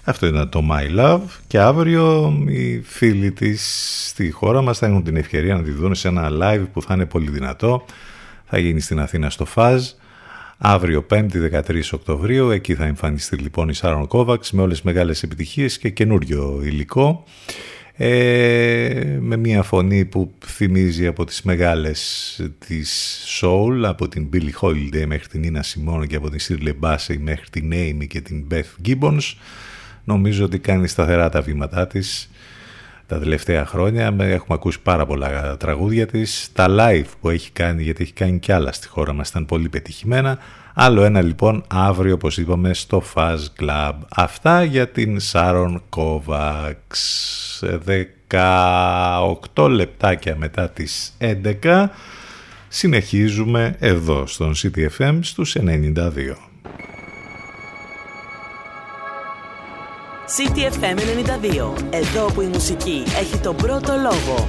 Αυτό ήταν το My Love. Και αύριο οι φίλοι της στη χώρα μας θα έχουν την ευκαιρία να τη δουν σε ένα live που θα είναι πολύ δυνατό. Θα γίνει στην Αθήνα στο ΦΑΖ. Αύριο 5η 13 Οκτωβρίου εκεί θα εμφανιστεί λοιπόν η Σάρων Κόβαξ με όλες τις μεγάλες επιτυχίες και καινούριο υλικό ε, με μια φωνή που θυμίζει από τις μεγάλες της soul από την Billie Holiday μέχρι την Nina Simone και από την Shirley Bassey μέχρι την Amy και την Beth Gibbons νομίζω ότι κάνει σταθερά τα βήματά της τα τελευταία χρόνια. Έχουμε ακούσει πάρα πολλά τραγούδια της. Τα live που έχει κάνει γιατί έχει κάνει κι άλλα στη χώρα μας ήταν πολύ πετυχημένα άλλο ένα λοιπόν αύριο όπως είπαμε στο Fuzz Club αυτά για την Σάρων Kovacs 18 λεπτάκια μετά τις 11 συνεχίζουμε εδώ στον CTFM στους 92 CTFM 92. Εδώ που η μουσική έχει τον πρώτο λόγο.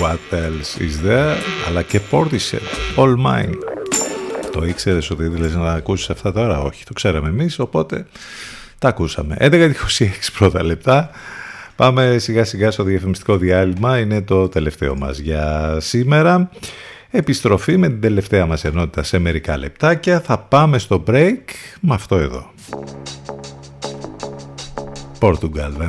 What else is there, αλλά και πόρτισε. All mine. Το ήξερες ότι ήθελες να ακούσεις αυτά τώρα, Όχι, το ξέραμε εμείς, οπότε τα ακούσαμε. 11.26 πρώτα λεπτά. Πάμε σιγά σιγά στο διαφημιστικό διάλειμμα. Είναι το τελευταίο μας για σήμερα. Επιστροφή με την τελευταία μας ενότητα σε μερικά λεπτάκια. Θα πάμε στο break με αυτό εδώ. Portugal The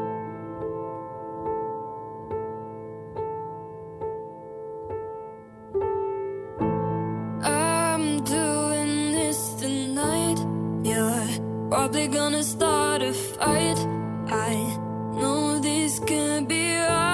Probably gonna start a fight. I know this can be hard.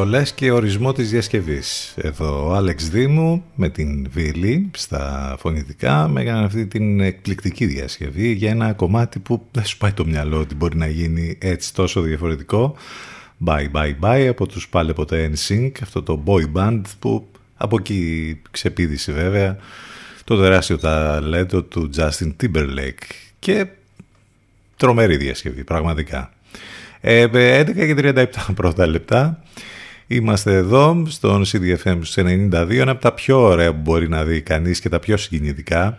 Εκτολές και ορισμό της διασκευής. Εδώ ο Άλεξ Δήμου με την Βίλη στα φωνητικά με έκανε αυτή την εκπληκτική διασκευή για ένα κομμάτι που δεν σου πάει το μυαλό ότι μπορεί να γίνει έτσι τόσο διαφορετικό. Bye Bye Bye από τους πάλι ποτέ NSYNC, αυτό το boy band που από εκεί ξεπίδησε βέβαια το τεράστιο ταλέντο του Justin Timberlake και τρομερή διασκευή πραγματικά. Ε, 11 και 37 πρώτα λεπτά. Είμαστε εδώ στον CDFM 92, ένα από τα πιο ωραία που μπορεί να δει κανείς και τα πιο συγκινητικά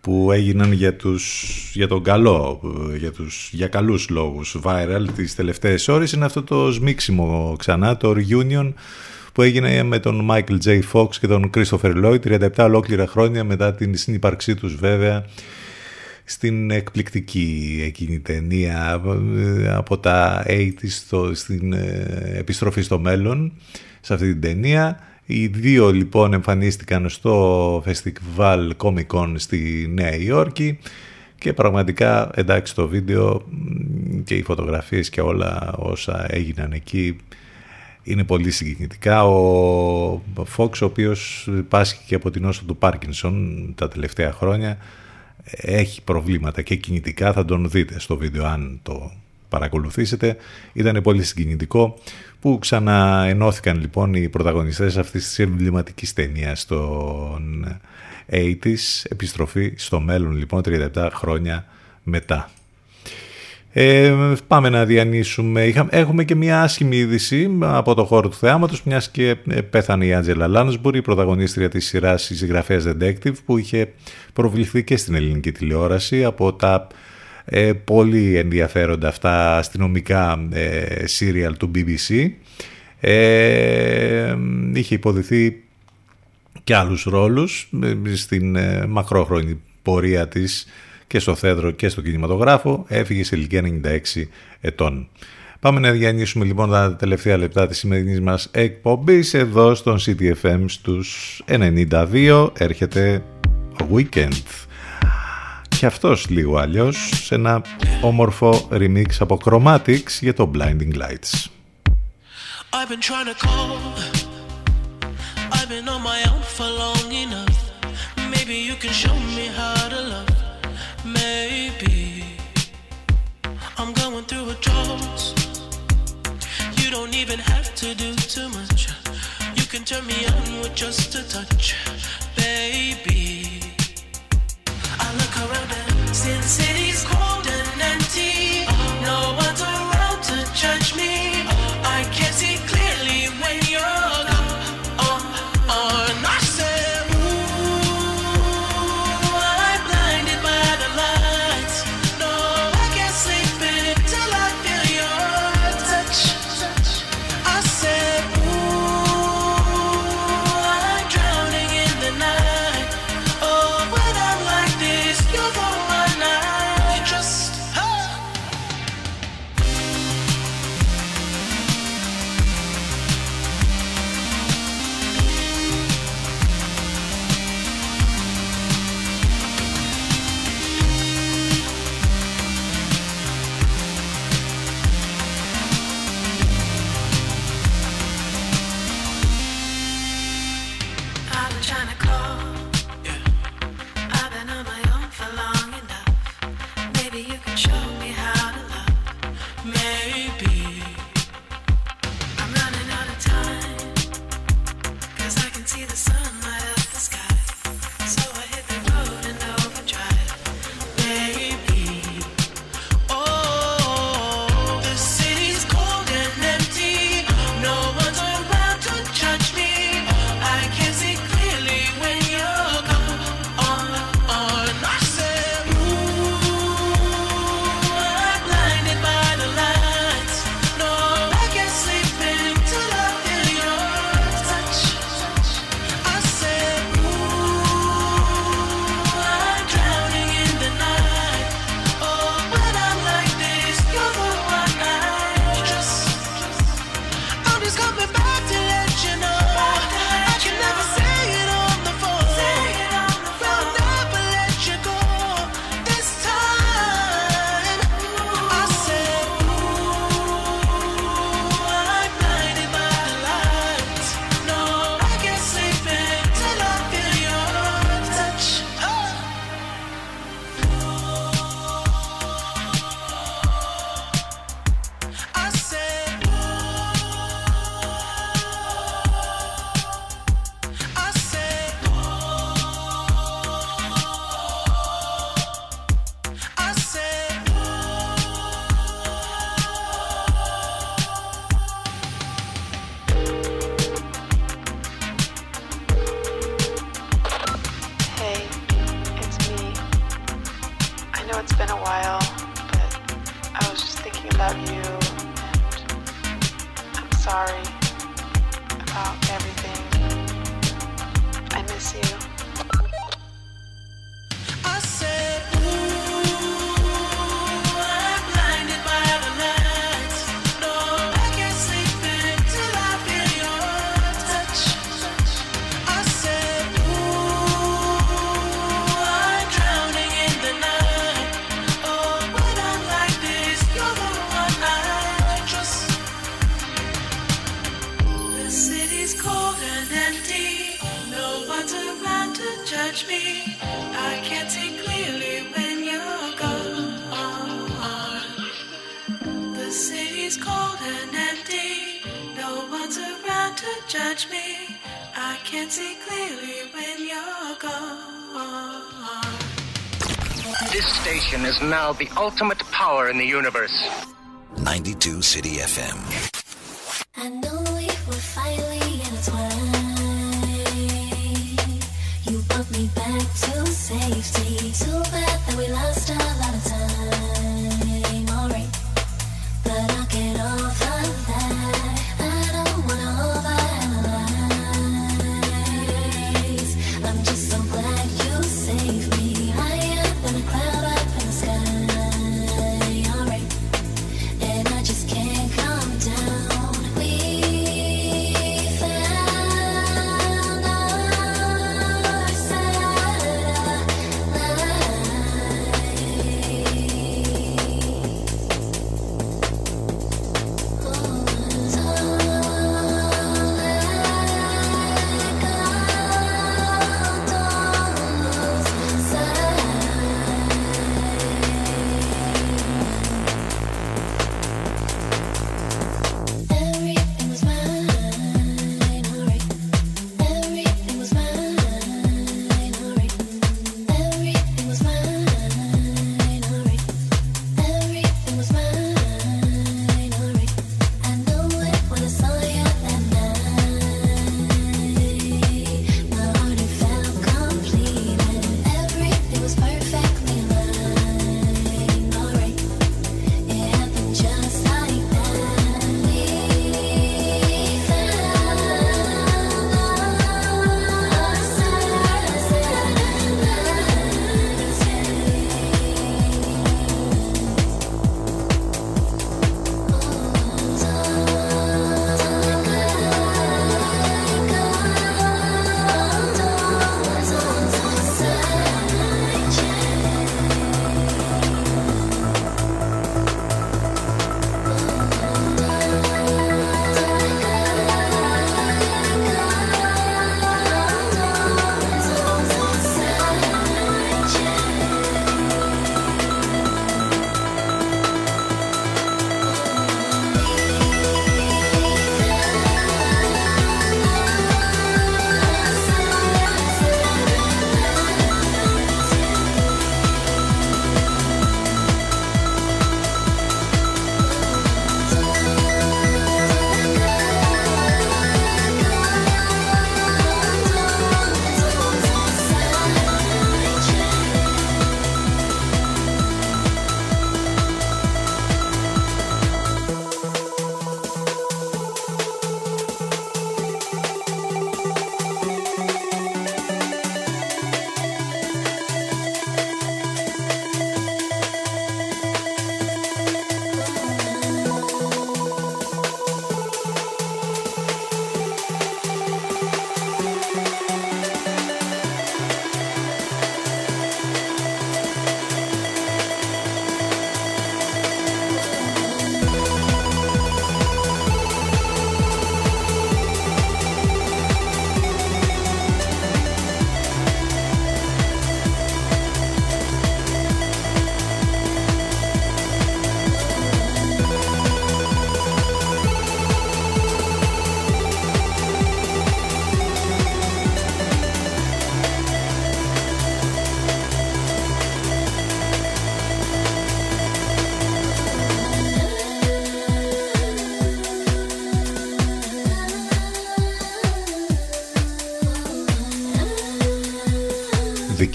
που έγιναν για, τους, για τον καλό, για, τους, για καλούς λόγους viral τις τελευταίες ώρες είναι αυτό το σμίξιμο ξανά, το reunion που έγινε με τον Michael J. Fox και τον Christopher Lloyd 37 ολόκληρα χρόνια μετά την συνύπαρξή τους βέβαια στην εκπληκτική εκείνη ταινία ε, από τα 80 στο, στην ε, επιστροφή στο μέλλον σε αυτή την ταινία. Οι δύο λοιπόν εμφανίστηκαν στο Festival Comic Con στη Νέα Υόρκη και πραγματικά εντάξει το βίντεο και οι φωτογραφίες και όλα όσα έγιναν εκεί είναι πολύ συγκινητικά. Ο Fox ο οποίος πάσχει και από την όσο του Πάρκινσον τα τελευταία χρόνια έχει προβλήματα και κινητικά θα τον δείτε στο βίντεο αν το παρακολουθήσετε. Ήταν πολύ συγκινητικό που ξαναενώθηκαν λοιπόν οι πρωταγωνιστές αυτής της εμβληματικής ταινίας στον 80's, επιστροφή στο μέλλον λοιπόν 37 χρόνια μετά. Ε, πάμε να διανύσουμε. έχουμε και μια άσχημη είδηση από το χώρο του θεάματος, μιας και ε, πέθανε η Άντζελα Λάνσμπουρη, η πρωταγωνίστρια της σειράς συγγραφέας Detective, που είχε προβληθεί και στην ελληνική τηλεόραση από τα ε, πολύ ενδιαφέροντα αυτά αστυνομικά ε, serial του BBC. Ε, είχε υποδηθεί και άλλους ρόλους ε, στην μακρόχρονη πορεία της και στο θέατρο και στο κινηματογράφο, έφυγε σε ηλικία 96 ετών. Πάμε να διανύσουμε λοιπόν τα τελευταία λεπτά της σημερινής μας εκπομπής εδώ στον CTFM στους 92 έρχεται ο Weekend και αυτός λίγο αλλιώς σε ένα όμορφο remix από Chromatics για το Blinding Lights. I've been trying to call I've been on my own for long enough Maybe you can show me how don't even have to do too much. You can turn me on with just a touch, can't see clearly when you're gone. This station is now the ultimate power in the universe. 92 City FM. I know we were finally intertwined. You brought me back to safety. Too bad that we lost a lot of time.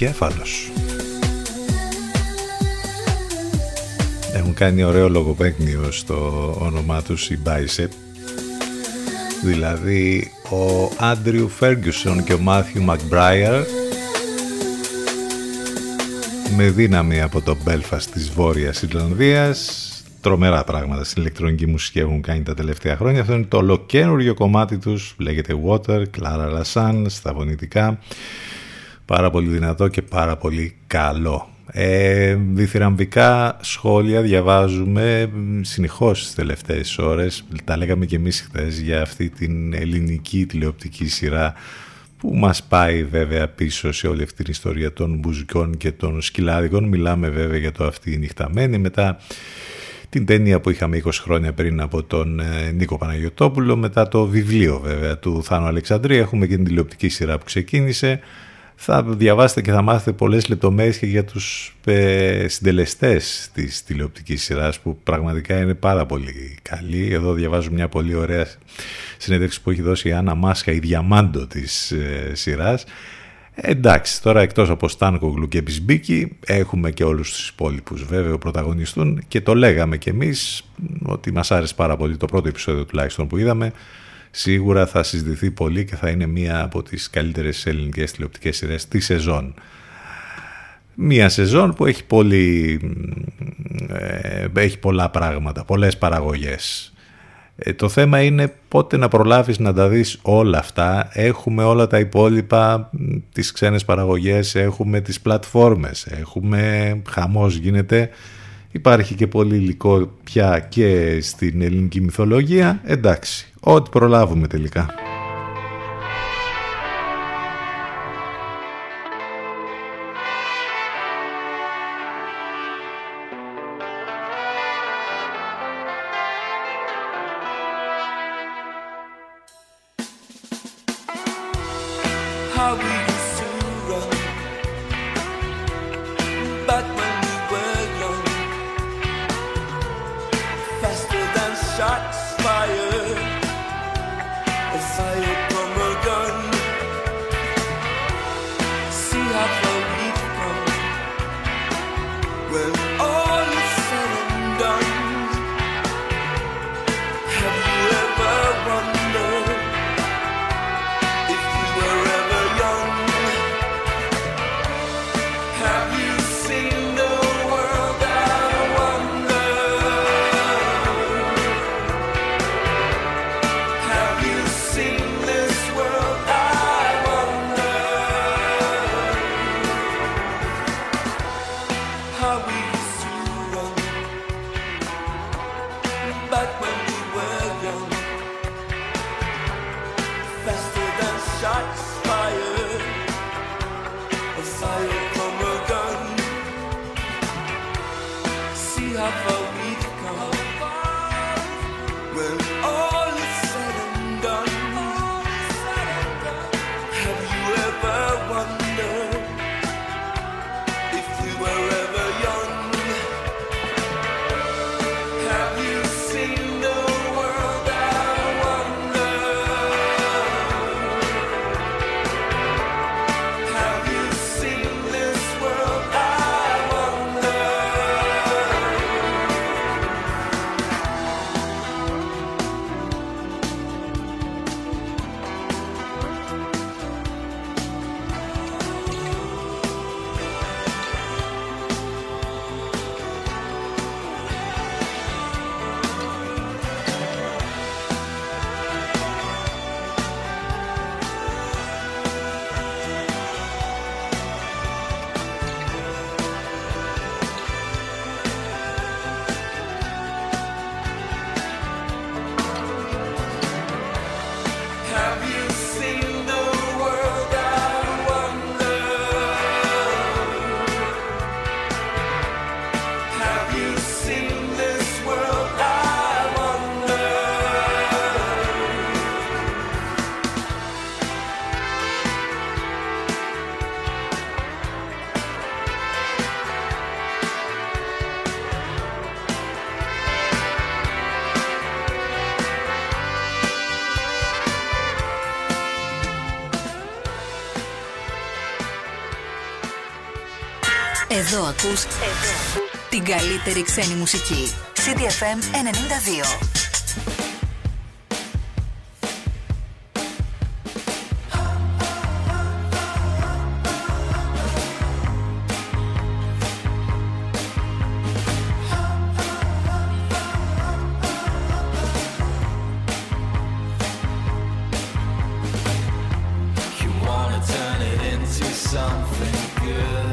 Δικέφαλος. Έχουν κάνει ωραίο λογοπαίγνιο στο όνομά τους οι Bicep. Δηλαδή ο Άντριου Φέργκουσον και ο Μάθιου Μακμπράιαρ με δύναμη από το Belfast της Βόρειας Ιρλανδίας τρομερά πράγματα στην ηλεκτρονική μουσική έχουν κάνει τα τελευταία χρόνια αυτό είναι το ολοκένουργιο κομμάτι τους λέγεται Water, Clara Lassan στα φωνητικά πάρα πολύ δυνατό και πάρα πολύ καλό ε, διθυραμβικά σχόλια διαβάζουμε συνεχώς τις τελευταίες ώρες τα λέγαμε και εμείς χθες για αυτή την ελληνική τηλεοπτική σειρά που μας πάει βέβαια πίσω σε όλη αυτή την ιστορία των μπουζικών και των σκυλάδικων. Μιλάμε βέβαια για το αυτή νυχταμένη. Μετά την ταινία που είχαμε 20 χρόνια πριν από τον ε, Νίκο Παναγιωτόπουλο, μετά το βιβλίο βέβαια του Θάνου Αλεξανδρή, έχουμε και την τηλεοπτική σειρά που ξεκίνησε. Θα διαβάσετε και θα μάθετε πολλές λεπτομέρειες και για τους ε, συντελεστές της τηλεοπτικής σειράς που πραγματικά είναι πάρα πολύ καλή. Εδώ διαβάζω μια πολύ ωραία συνέντευξη που έχει δώσει η Άννα Μάσχα, η διαμάντο της ε, σειράς. Εντάξει, τώρα εκτός από Στάνκογλου και Μπισμπίκη έχουμε και όλους τους υπόλοιπους βέβαια πρωταγωνιστούν. Και το λέγαμε κι εμείς ότι μας άρεσε πάρα πολύ το πρώτο επεισόδιο τουλάχιστον που είδαμε σίγουρα θα συζητηθεί πολύ και θα είναι μία από τις καλύτερες ελληνικές τηλεοπτικές σειρές τη σεζόν. Μία σεζόν που έχει, πολύ, ε, έχει πολλά πράγματα, πολλές παραγωγές. Ε, το θέμα είναι πότε να προλάβεις να τα δεις όλα αυτά. Έχουμε όλα τα υπόλοιπα, τις ξένες παραγωγές, έχουμε τις πλατφόρμες, έχουμε χαμός γίνεται. Υπάρχει και πολύ υλικό πια και στην ελληνική μυθολογία. Εντάξει, ό,τι προλάβουμε τελικά. Εδώ ακούς την καλύτερη ξένη μουσική. CDFM 92. Something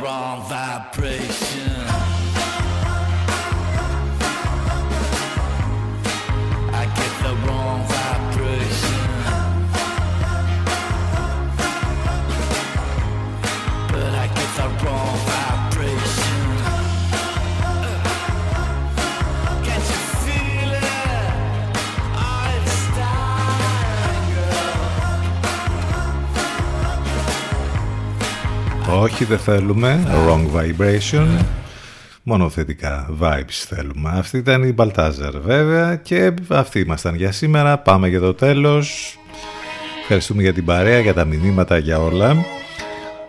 wrong vibe. Όχι δεν θέλουμε. Wrong vibration. Μόνο θετικά vibes θέλουμε. Αυτή ήταν η Baltazar βέβαια και αυτοί ήμασταν για σήμερα. Πάμε για το τέλος. Ευχαριστούμε για την παρέα για τα μηνύματα για όλα.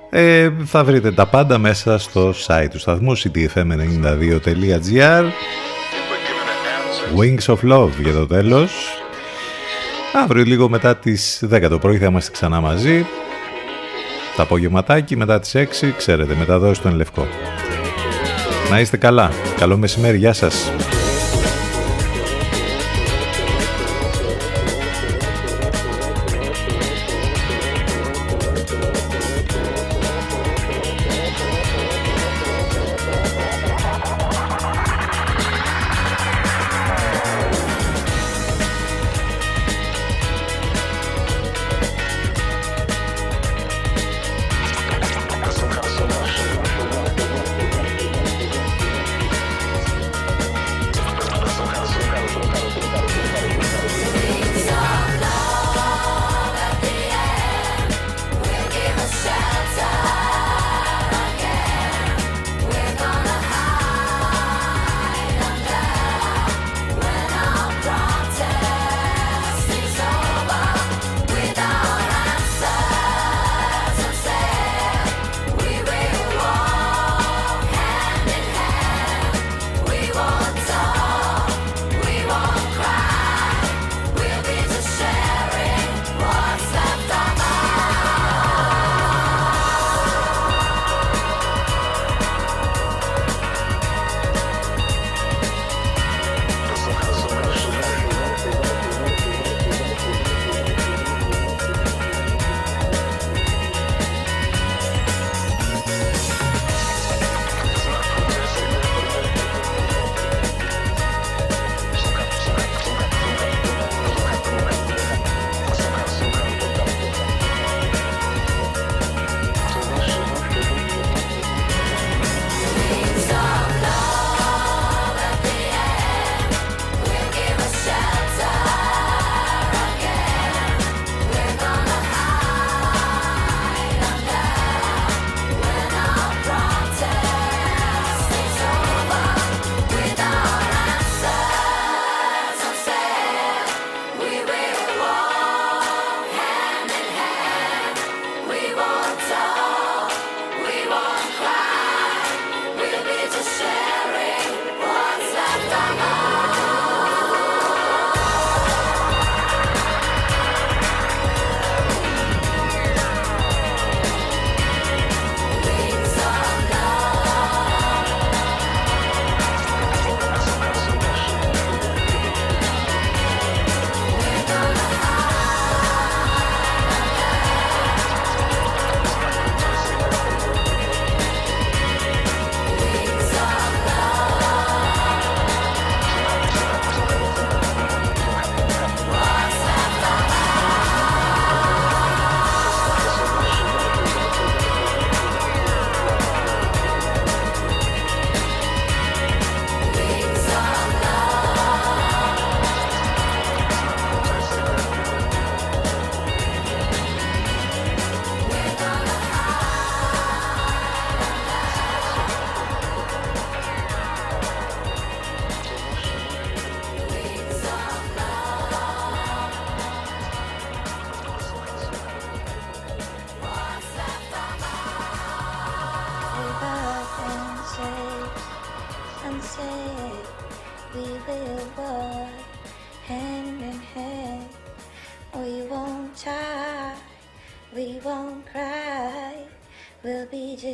Ε, θα βρείτε τα πάντα μέσα στο site του σταθμού ctfm92.gr Wings of Love για το τέλος. Αύριο λίγο μετά τις 10 το πρωί θα είμαστε ξανά μαζί τα απογευματάκι μετά τις 6, ξέρετε, μεταδόση στον Λευκό. Να είστε καλά. Καλό μεσημέρι. Γεια σας.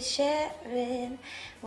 share